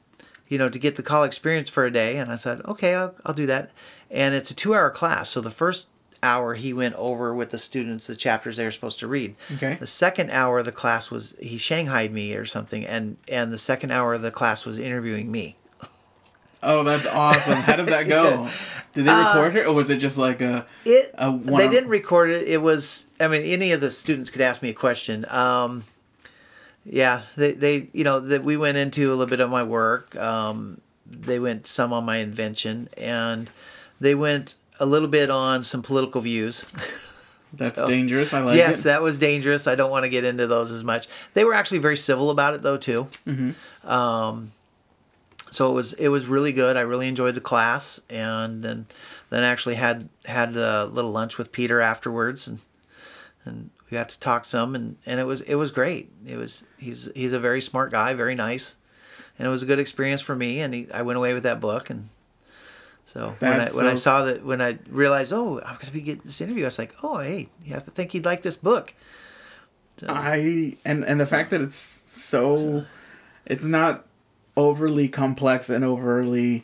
you know, to get the college experience for a day." And I said, "Okay, I'll I'll do that." And it's a two hour class, so the first hour he went over with the students the chapters they were supposed to read. Okay. The second hour of the class was he shanghaied me or something, and and the second hour of the class was interviewing me. Oh, that's awesome! How did that go? Did they record it, or was it just like a? It A they didn't record it. It was I mean any of the students could ask me a question. Um, yeah, they they you know that we went into a little bit of my work. Um, they went some on my invention and they went a little bit on some political views. That's dangerous. I like yes, it. that was dangerous. I don't want to get into those as much. They were actually very civil about it though too. Mm-hmm. Um, so it was it was really good. I really enjoyed the class, and then then actually had had a little lunch with Peter afterwards, and and got to talk some, and, and it was it was great. It was he's he's a very smart guy, very nice, and it was a good experience for me. And he, I went away with that book, and so when I when I saw that when I realized oh I'm gonna be getting this interview, I was like oh hey yeah I think he'd like this book. So, I and and the fact that it's so it's not overly complex and overly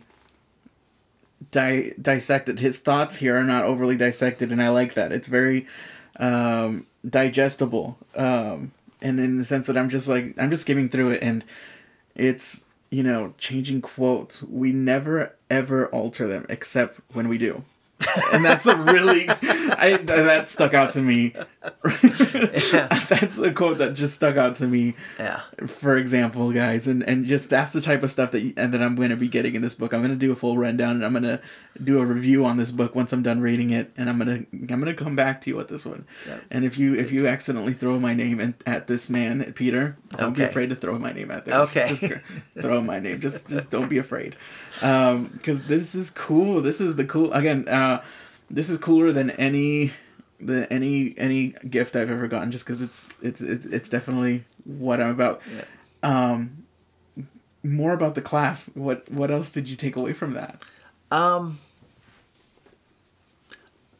di- dissected. His thoughts here are not overly dissected, and I like that. It's very um, digestible, um, and in the sense that I'm just like I'm just skimming through it, and it's you know changing quotes. We never ever alter them except when we do. and that's a really I that stuck out to me. that's a quote that just stuck out to me yeah for example, guys, and and just that's the type of stuff that you, and that I'm going to be getting in this book. I'm going to do a full rundown, and I'm going to do a review on this book once I'm done reading it, and I'm gonna I'm gonna come back to you with this one. And if you if you accidentally throw my name in, at this man, Peter, don't be afraid to throw my name at there. Okay. just throw my name. Just just don't be afraid, because this is cool. This is the cool again. Uh, this is cooler than any the any any gift I've ever gotten just because it's, it's it's it's definitely what I'm about. Um, more about the class. What what else did you take away from that? Um,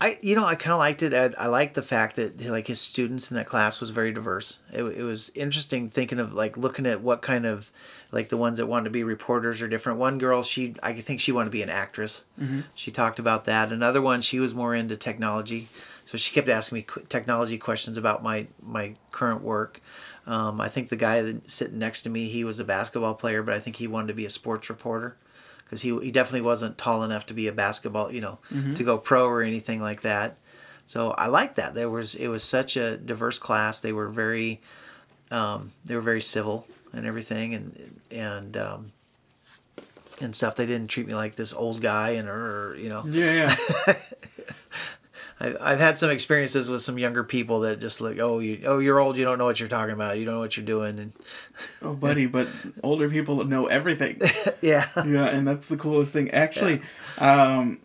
I you know I kind of liked it. I, I liked the fact that like his students in that class was very diverse. It, it was interesting thinking of like looking at what kind of like the ones that wanted to be reporters are different. One girl she I think she wanted to be an actress. She talked about that. Another one she was more into technology. So she kept asking me technology questions about my my current work. Um, I think the guy that sitting next to me, he was a basketball player, but I think he wanted to be a sports reporter because he he definitely wasn't tall enough to be a basketball, you know, to go pro or anything like that. So I like that. There was it was such a diverse class. They were very um, they were very civil and everything, and and um, and stuff. They didn't treat me like this old guy and or you know. Yeah, yeah. I've had some experiences with some younger people that just like, oh, you, oh, you're old. You don't know what you're talking about. You don't know what you're doing. And oh, buddy, but older people know everything. yeah, yeah, and that's the coolest thing. Actually, um,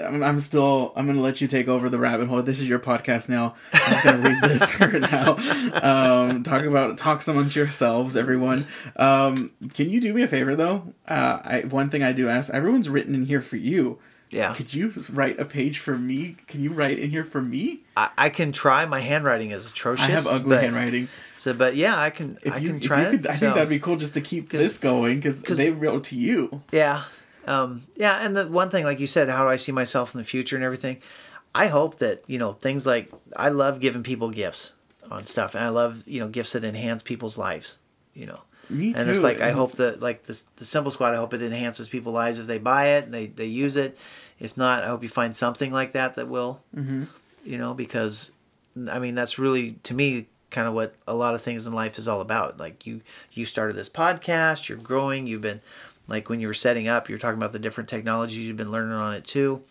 I'm, I'm still. I'm gonna let you take over the rabbit hole. This is your podcast now. I'm just gonna read this for now. Um, talk about talks amongst yourselves, everyone. Um, can you do me a favor though? Uh, I one thing I do ask. Everyone's written in here for you. Yeah. Could you write a page for me? Can you write in here for me? I, I can try. My handwriting is atrocious. I have ugly but- handwriting. So, but yeah, I can. If I you, can try could- I so- think that'd be cool just to keep this going because they wrote to you. Yeah. Um, yeah, and the one thing, like you said, how do I see myself in the future and everything? I hope that, you know, things like I love giving people gifts on stuff. And I love, you know, gifts that enhance people's lives, you know. Me too. and it's like I hope that like this the simple squat, I hope it enhances people's lives if they buy it and they, they use it. If not, I hope you find something like that that will. Mm-hmm. You know, because I mean that's really to me kind of what a lot of things in life is all about. Like you you started this podcast, you're growing, you've been like when you were setting up, you're talking about the different technologies you've been learning on it too,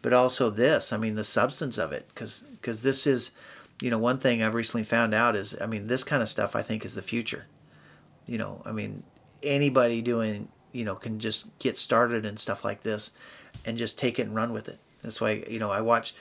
but also this. I mean, the substance of it, because because this is, you know, one thing I've recently found out is, I mean, this kind of stuff I think is the future. You know, I mean, anybody doing, you know, can just get started and stuff like this, and just take it and run with it. That's why you know I watch.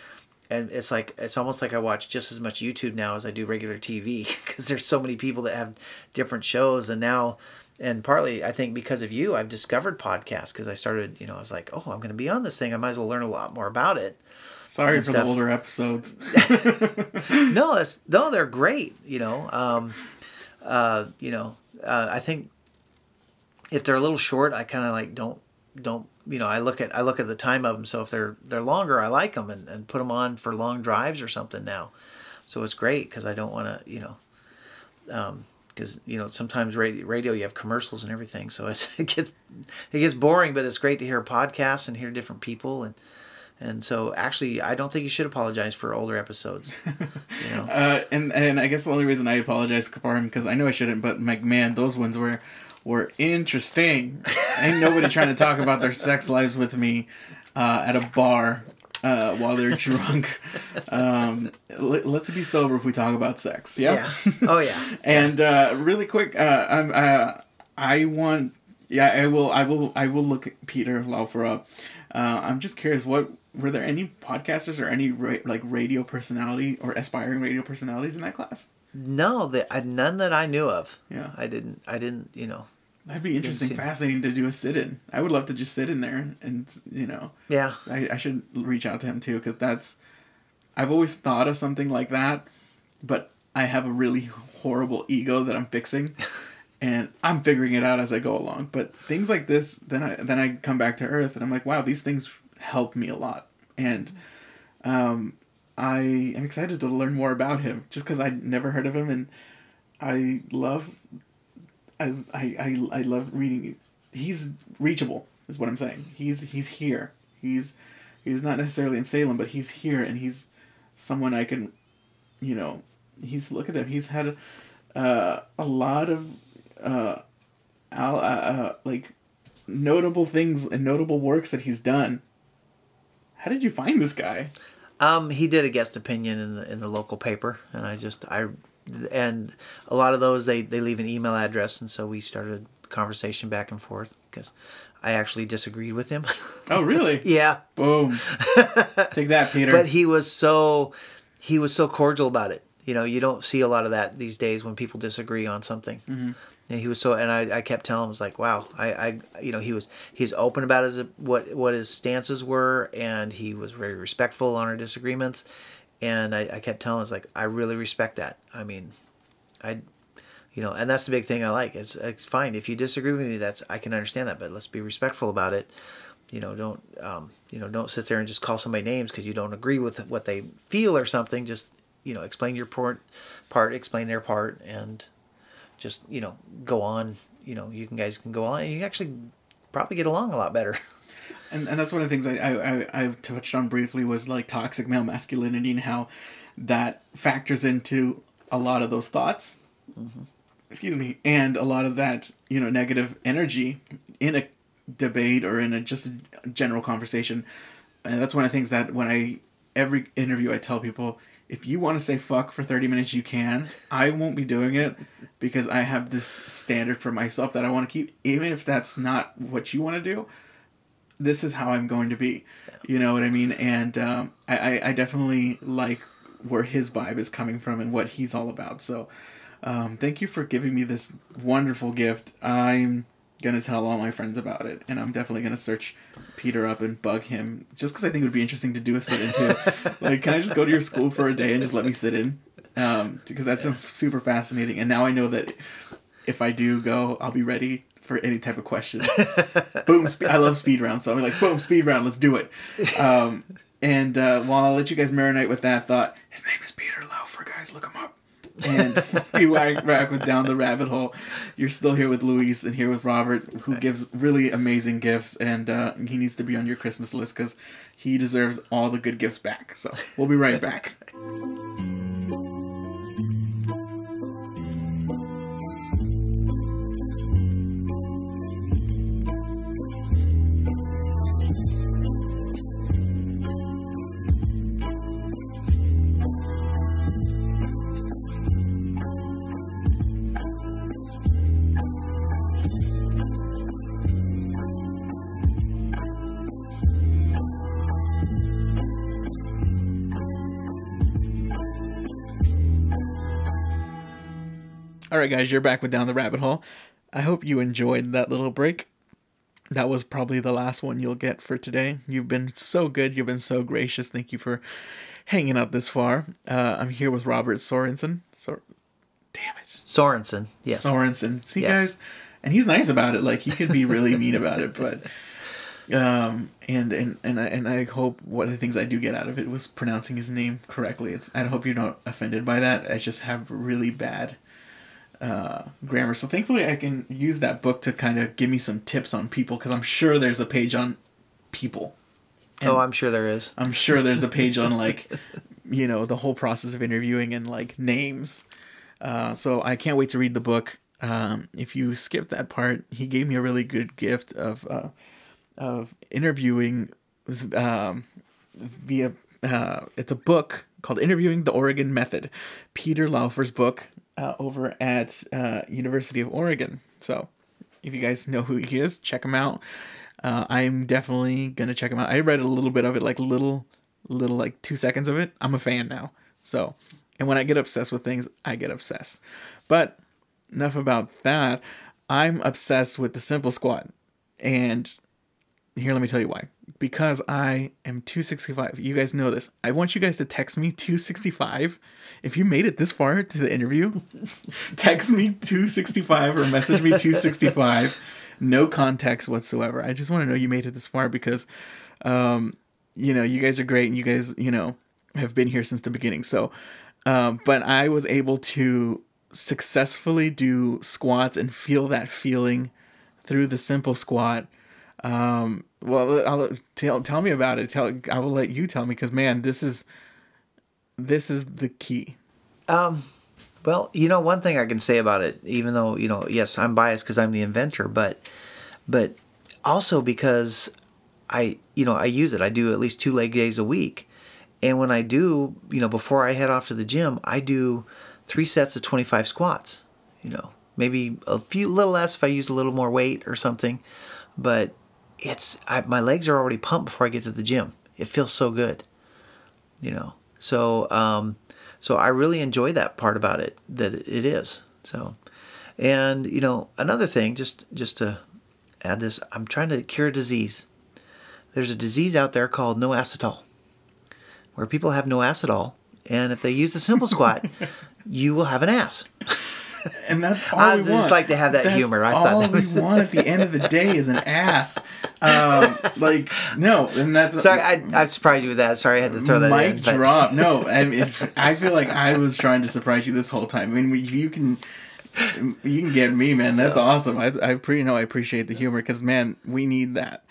And it's like it's almost like I watch just as much YouTube now as I do regular TV because there's so many people that have different shows and now and partly I think because of you I've discovered podcasts because I started you know I was like oh I'm going to be on this thing I might as well learn a lot more about it Sorry for stuff. the older episodes. no that's no they're great you know um uh you know uh, I think if they're a little short I kind of like don't don't you know I look at I look at the time of them so if they're they're longer I like them and, and put them on for long drives or something now. So it's great because I don't want to you know um because you know sometimes radio, radio you have commercials and everything so it gets it gets boring but it's great to hear podcasts and hear different people and and so actually I don't think you should apologize for older episodes you know Uh, and and I guess the only reason I apologize for him because I know I shouldn't, but like man, those ones were were interesting. Ain't nobody trying to talk about their sex lives with me. uh, at a bar uh, while they're drunk. Um, let, us be sober if we talk about sex. Yeah. Yeah. Oh yeah. and uh, really quick, uh, I'm uh, I want yeah I will I will I will look Peter Laufer up. Uh, I'm just curious what were there any podcasters or any ra- like radio personality or aspiring radio personalities in that class? No, the, none that I knew of. Yeah. I didn't. I didn't. You know. That'd be interesting, fascinating to do a sit-in. I would love to just sit in there and you know. Yeah. I, I should reach out to him too because that's I've always thought of something like that, but I have a really horrible ego that I'm fixing, and I'm figuring it out as I go along. But things like this, then I then I come back to earth and I'm like, wow, these things help me a lot, and um, I am excited to learn more about him just because I never heard of him and I love I, I, I, I love reading. He's reachable, is what I'm saying. He's he's here. He's he's not necessarily in Salem, but he's here, and he's someone I can, you know, he's look at him. He's had uh, a lot of uh, al- uh, uh, like notable things and notable works that he's done. How did you find this guy? Um, he did a guest opinion in the in the local paper, and I just I, and a lot of those they they leave an email address, and so we started conversation back and forth because I actually disagreed with him. Oh, really? yeah, Boom. Take that, Peter. but he was so he was so cordial about it. You know, you don't see a lot of that these days when people disagree on something. Mm-hmm. And he was so, and I, I kept telling him, I was like, wow, I, I, you know, he was, he's open about his, what, what his stances were, and he was very respectful on our disagreements. And I, I kept telling him, I was like, I really respect that. I mean, I, you know, and that's the big thing I like. It's, it's fine if you disagree with me. That's I can understand that, but let's be respectful about it. You know, don't, um, you know, don't sit there and just call somebody names because you don't agree with what they feel or something. Just, you know, explain your part, part, explain their part, and just you know go on you know you can guys can go on and you actually probably get along a lot better and, and that's one of the things I, I, I, I've touched on briefly was like toxic male masculinity and how that factors into a lot of those thoughts. Mm-hmm. Excuse me. And a lot of that, you know, negative energy in a debate or in a just a general conversation. And that's one of the things that when I, every interview I tell people, if you want to say fuck for 30 minutes, you can. I won't be doing it because I have this standard for myself that I want to keep, even if that's not what you want to do this is how I'm going to be. You know what I mean? And um, I, I, I definitely like where his vibe is coming from and what he's all about. So um, thank you for giving me this wonderful gift. I'm to tell all my friends about it. And I'm definitely to search Peter up and bug him just because I think it would be interesting to do a sit in too. like, can I just go to your school for a day and just let me sit in? Um, because that sounds super fascinating. And now I know that if I do go, I'll be ready for any type of question. boom! Spe- I love speed rounds, so I'm like, boom, speed round, let's do it. Um, and uh, while I'll let you guys marinate with that thought, his name is Peter Laufer, guys, look him up. And be right back with down the rabbit hole. You're still here with Luis and here with Robert, who gives really amazing gifts, and uh, he needs to be on your Christmas list because he deserves all the good gifts back. So we'll be right back. right, guys, you're back with Down the Rabbit Hole. I hope you enjoyed that little break. That was probably the last one you'll get for today. You've been so good. You've been so gracious. Thank you for hanging out this far. Uh, I'm here with Robert Sorensen. Sor- Damn it. sorensen yes Sorensen. See, Yes. guys? And he's nice about it. Like, he could be really mean about it, but. Um and and and I, and I hope one of the things I do get out of it was pronouncing his name correctly. It's I hope you're not offended by that. I just have really bad uh, grammar. So thankfully, I can use that book to kind of give me some tips on people because I'm sure there's a page on people. oh i'm sure there is I'm sure there's a page on like, you know, the whole process of interviewing and like names. Uh, so I can't wait to read the book. Um, if you skip that part, he gave me a really good gift of uh, of interviewing um, via uh, it's a book called Interviewing the Oregon Method, Peter Laufer's book uh, over at uh, University of Oregon. So if you guys know who he is, check him out. Uh, I'm definitely gonna check him out. I read a little bit of it, like little, little like two seconds of it. I'm a fan now. So, and when I get obsessed with things, I get obsessed. But enough about that. I'm obsessed with the simple squat, and here, let me tell you why. Because I am 265. You guys know this. I want you guys to text me 265. If you made it this far to the interview, text me 265 or message me 265. No context whatsoever. I just want to know you made it this far because, um, you know, you guys are great and you guys, you know, have been here since the beginning. So, um, but I was able to successfully do squats and feel that feeling through the simple squat um, well, I'll tell tell me about it. Tell I will let you tell me because man, this is this is the key. Um, well, you know, one thing I can say about it, even though you know, yes, I'm biased because I'm the inventor, but but also because I you know I use it. I do at least two leg days a week, and when I do, you know, before I head off to the gym, I do three sets of 25 squats. You know, maybe a few little less if I use a little more weight or something, but it's I, my legs are already pumped before I get to the gym. It feels so good, you know. So um, so I really enjoy that part about it that it is. So, and you know another thing, just just to add this, I'm trying to cure a disease. There's a disease out there called no acetol, where people have no acetol, and if they use the simple squat, you will have an ass. and that's all I we just want. like to have that That's humor. I all thought that we was want at the end of the day is an ass. Um, like no, and that's sorry. I I surprised you with that. Sorry, I had to throw that mic in. but- drop. No, I mean, I feel like I was trying to surprise you this whole time. I mean, you can. You can get me, man. That's awesome. I, I pretty know I appreciate the humor because, man, we need that.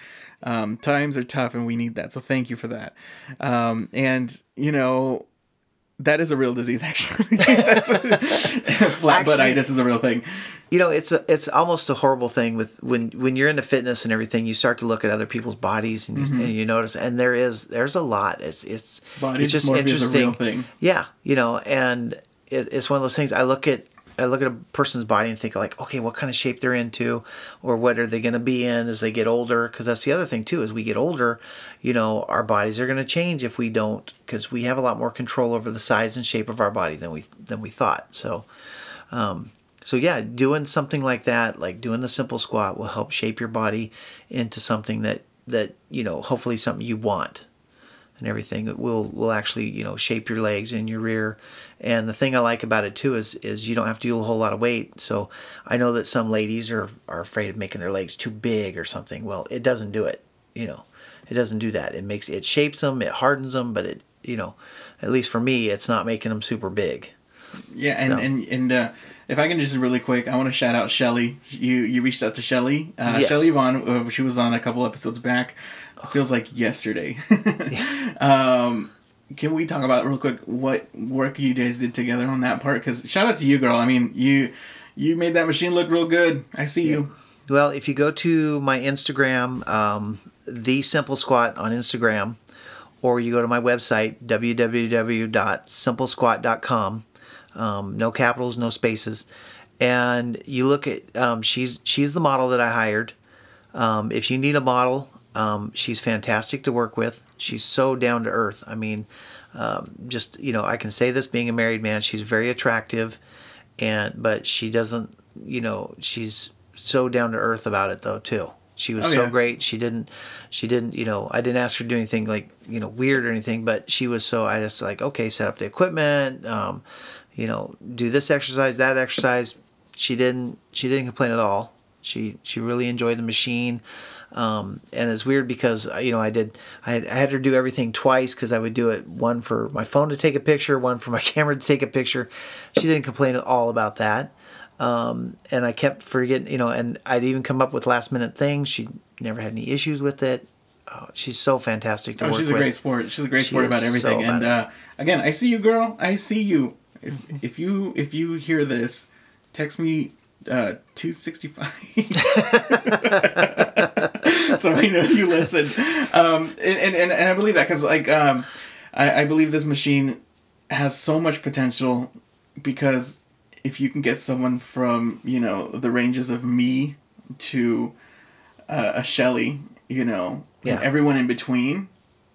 Um, times are tough and we need that. So thank you for that. Um, and you know, that is a real disease actually. That's a, flat butt Actually- itis is a real thing. you know it's a, it's almost a horrible thing with when when you're into fitness and everything you start to look at other people's bodies and you, Mm-hmm. and you notice and there is there's a lot it's it's Body it's just dysmorphia is a interesting real thing. yeah you know and it, it's one of those things i look at I look at a person's body and think like, okay, what kind of shape they're into, or what are they going to be in as they get older? Because that's the other thing too. As we get older, you know, our bodies are going to change if we don't, because we have a lot more control over the size and shape of our body than we than we thought. So, um, so yeah, doing something like that, like doing the simple squat, will help shape your body into something that that you know, hopefully something you want, and everything. It will will actually you know shape your legs and your rear. And the thing I like about it too is is you don't have to do a whole lot of weight. So I know that some ladies are are afraid of making their legs too big or something. Well, it doesn't do it. You know, it doesn't do that. It makes it shapes them, it hardens them, but it you know, at least for me, it's not making them super big. Yeah, and So. and and uh, if I can just really quick, I want to shout out Shelly. You you reached out to Shelly. Uh, Yes. Shelly Vaughn. Uh, she was on a couple episodes back. Feels like yesterday. um, can we talk about real quick what work you guys did together on that part? Because shout out to you, girl. I mean, you you made that machine look real good. I see you. Well, if you go to my Instagram, um, the Simple Squat on Instagram, or you go to my website www.simplesquat.com, um, no capitals, no spaces, and you look at um, she's she's the model that I hired. Um, if you need a model, um, she's fantastic to work with. She's so down to earth. I mean, um, just you know, I can say this being a married man, she's very attractive, and but she doesn't, you know, she's so down to earth about it though too. She was Oh, so yeah. great. She didn't, she didn't, you know, I didn't ask her to do anything like you know weird or anything, but she was so I just like okay, set up the equipment, um, you know, do this exercise, that exercise. She didn't, she didn't complain at all. She she really enjoyed the machine. Um, and it's weird because uh, you know I did I had, I had her do everything twice because I would do it one for my phone to take a picture, one for my camera to take a picture. She didn't complain at all about that, um, and I kept forgetting you know, and I'd even come up with last minute things. She never had any issues with it. Oh, she's so fantastic to Oh, work she's a with. great sport. She's a great She sport about everything. so and uh, again, I see you, girl. I see you. If if you if you hear this, text me uh, 265 so i know you listen um, and, and, and, and i believe that because like um, I, I believe this machine has so much potential because if you can get someone from you know the ranges of me to uh, a Shelly, you know, Yeah. and everyone in between,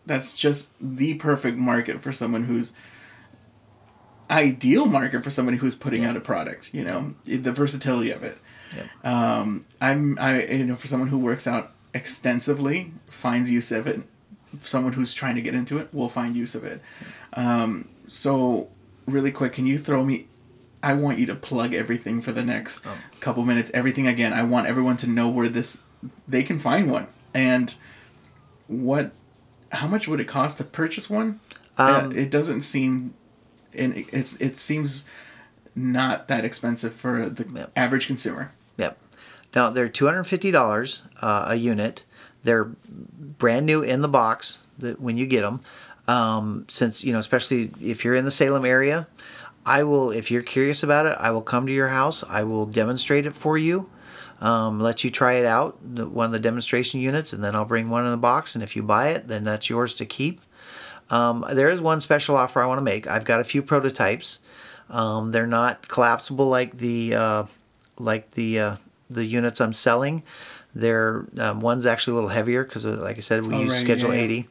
that's just the perfect market for someone who's ideal market for somebody who's putting out a product. You know, the versatility of it. Um, I'm I you know for someone who works out extensively finds use of it. Someone who's trying to get into it will find use of it. Um, so really quick, can you throw me? I want you to plug everything for the next couple minutes. Everything again. I want everyone to know where this they can find one and what how much would it cost to purchase one? Um, uh, it doesn't seem and it- it's it seems not that expensive for the Yep. average consumer. Yep. Now they're two hundred fifty dollars uh, a unit. They're brand new in the box that when you get them. Um, since you know, especially if you're in the Salem area, I will. If you're curious about it, I will come to your house. I will demonstrate it for you. Um, let you try it out, the, one of the demonstration units, and then I'll bring one in the box. And if you buy it, then that's yours to keep. Um, there is one special offer I want to make. I've got a few prototypes. Um, they're not collapsible like the uh, like the uh, the units I'm selling. They're um, one's actually a little heavier because, like I said, we Oh, use right, Schedule yeah, yeah. 80.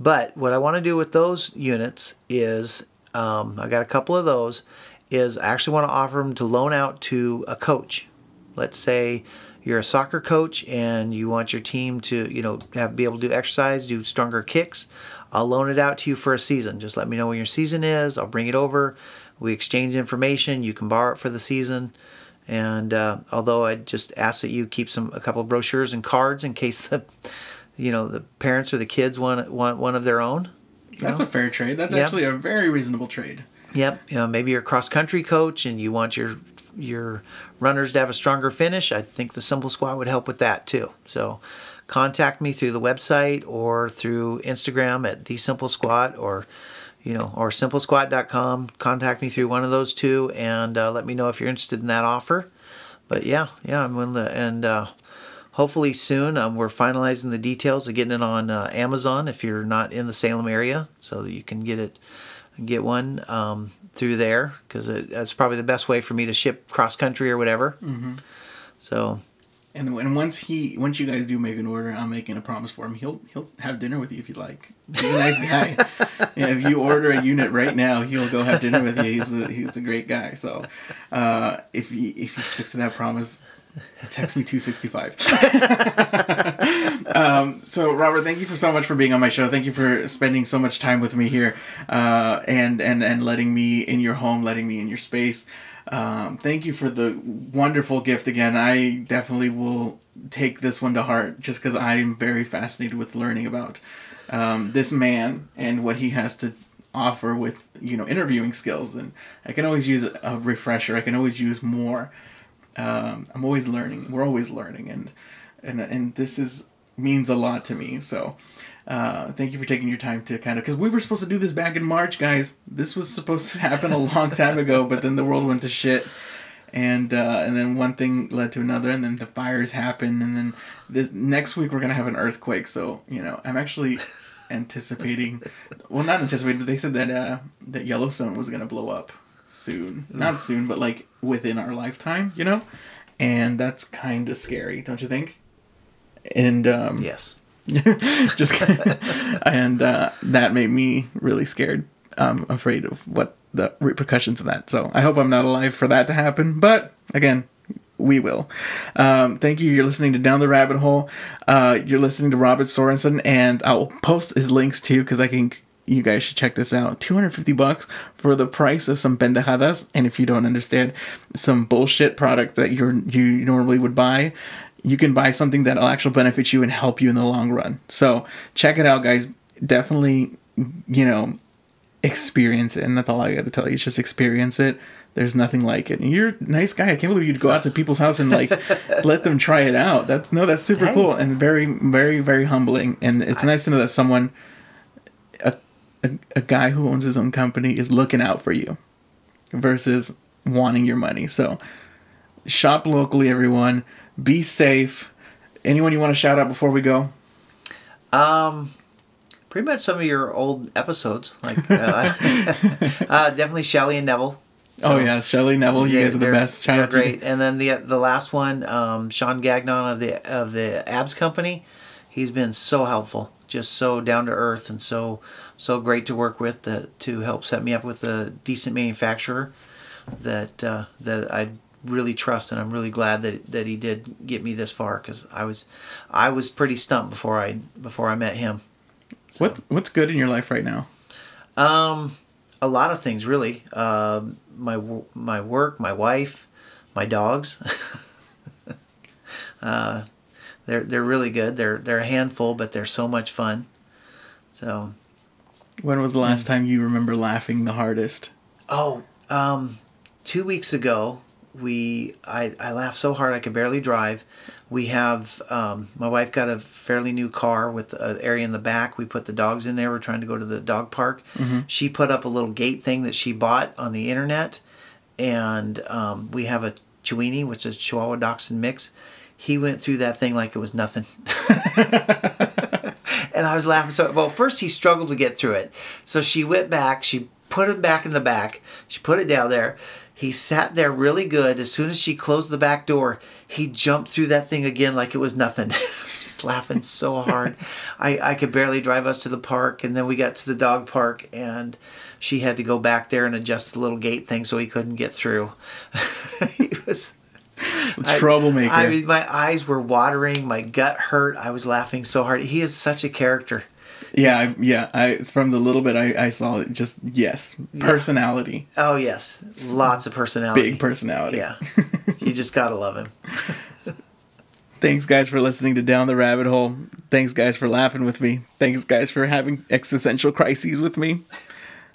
But what I want to do with those units is um, I got a couple of those. Is I actually want to offer them to loan out to a coach. Let's say you're a soccer coach and you want your team to, you know, have be able to do exercise, do stronger kicks. I'll loan it out to you for a season. Just let me know when your season is. I'll bring it over. We exchange information. You can borrow it for the season. And uh, although I just ask that you keep some a couple of brochures and cards in case the, you know, the parents or the kids want want one of their own. That's a fair trade. That's Yeah. actually a very reasonable trade. Yep. You know, maybe you're a cross country coach and you want your your runners to have a stronger finish. I think the Simple Squat would help with that too. So contact me through the website or through Instagram at the Simple Squat or you know or simplesquat.com. Contact me through one of those two and uh, let me know if you're interested in that offer. But yeah, yeah, I'm willing to and uh, hopefully soon um, we're finalizing the details of getting it on uh, Amazon if you're not in the Salem area, so that you can get it get one um, through there because that's probably the best way for me to ship cross country or whatever. Mm-hmm. So And and once he once you guys do make an order, I'm making a promise for him. He'll he'll have dinner with you if you'd like. He's a nice guy. yeah, if you order a unit right now, he'll go have dinner with you. He's a he's a great guy. So uh, if he if he sticks to that promise, text me two sixty five. um, so Robert, thank you for so much for being on my show. Thank you for spending so much time with me here, uh, and and and letting me in your home, letting me in your space. Um, thank you for the wonderful gift again. I definitely will take this one to heart just because I'm very fascinated with learning about um, this man and what he has to offer with you know interviewing skills. And I can always use a refresher. I can always use more. Um, I'm always learning. We're always learning, and and and this is means a lot to me. So. Uh, thank you for taking your time to kind of because we were supposed to do this back in March, guys. This was supposed to happen a long time ago, but then the world went to shit, and uh, and then one thing led to another, and then the fires happened, and then this next week we're gonna have an earthquake. So you know, I'm actually anticipating. Well, not anticipating. But they said that uh, that Yellowstone was gonna blow up soon. Not soon, but like within our lifetime. You know, and that's kind of scary, don't you think? And um, yes, just and uh, that made me really scared. I'm afraid of what the repercussions of that. So I hope I'm not alive for that to happen. But again, we will. Um, thank you. You're listening to Down the Rabbit Hole. Uh, you're listening to Robert Sorensen, and I'll post his links too because I think you guys should check this out. 250 bucks for the price of some pendejadas, and if you don't understand some bullshit product that you're you normally would buy, you can buy something that'll actually benefit you and help you in the long run. So check it out, guys. Definitely, you know, experience it, and that's all I got to tell you. Just experience it. There's nothing like it. And you're a nice guy. I can't believe you'd go out to people's house and like let them try it out. That's no, that's super Hey. cool and very, very, very humbling. And it's nice to know that someone, a, a, a guy who owns his own company, is looking out for you, versus wanting your money. So Shop locally, everyone. Be safe. Anyone you want to shout out before we go? Um, pretty much some of your old episodes, like uh, uh, definitely Shelly and Neville. oh yeah, Shelly and Neville, you Yeah, guys are the best. Shout they're great. And then the the last one, um, Sean Gagnon of the of the Abs Company, he's been so helpful, just so down to earth, and so so great to work with to, to help set me up with a decent manufacturer that uh, that I really trust, and I'm really glad that that he did get me this far because I was I was pretty stumped before I before I met him. What what's good in your life right now? Um, a lot of things really. Um, my my work, my wife, my dogs. uh, they're they're really good. They're they're a handful, but they're so much fun. So When was the last time you remember laughing the hardest? oh, um, two weeks ago we I I laughed so hard I could barely drive. We have um, my wife got a fairly new car with an area in the back. We put the dogs in there. We're trying to go to the dog park. She put up a little gate thing that she bought on the internet, and um, we have a Chiweenie, which is Chihuahua Dachshund mix. He went through that thing like it was nothing. and I was laughing so well. First, he struggled to get through it, so she went back. She put him back in the back. She put it down there. He sat there really good. As soon as she closed the back door, he jumped through that thing again like it was nothing. I was just laughing so hard. I, I could barely drive us to the park, and then we got to the dog park, and she had to go back there and adjust the little gate thing so he couldn't get through. he was. I- Troublemaker. I mean, my eyes were watering. My gut hurt. I was laughing so hard. He is such a character. Yeah, I, yeah. I from the little bit I, I saw, it just yes, personality, Oh yes, lots of personality. big personality. Yeah, you just gotta love him. Thanks, guys, for listening to Down the Rabbit Hole. Thanks, guys, for laughing with me. Thanks, guys, for having existential crises with me.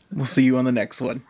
We'll see you on the next one.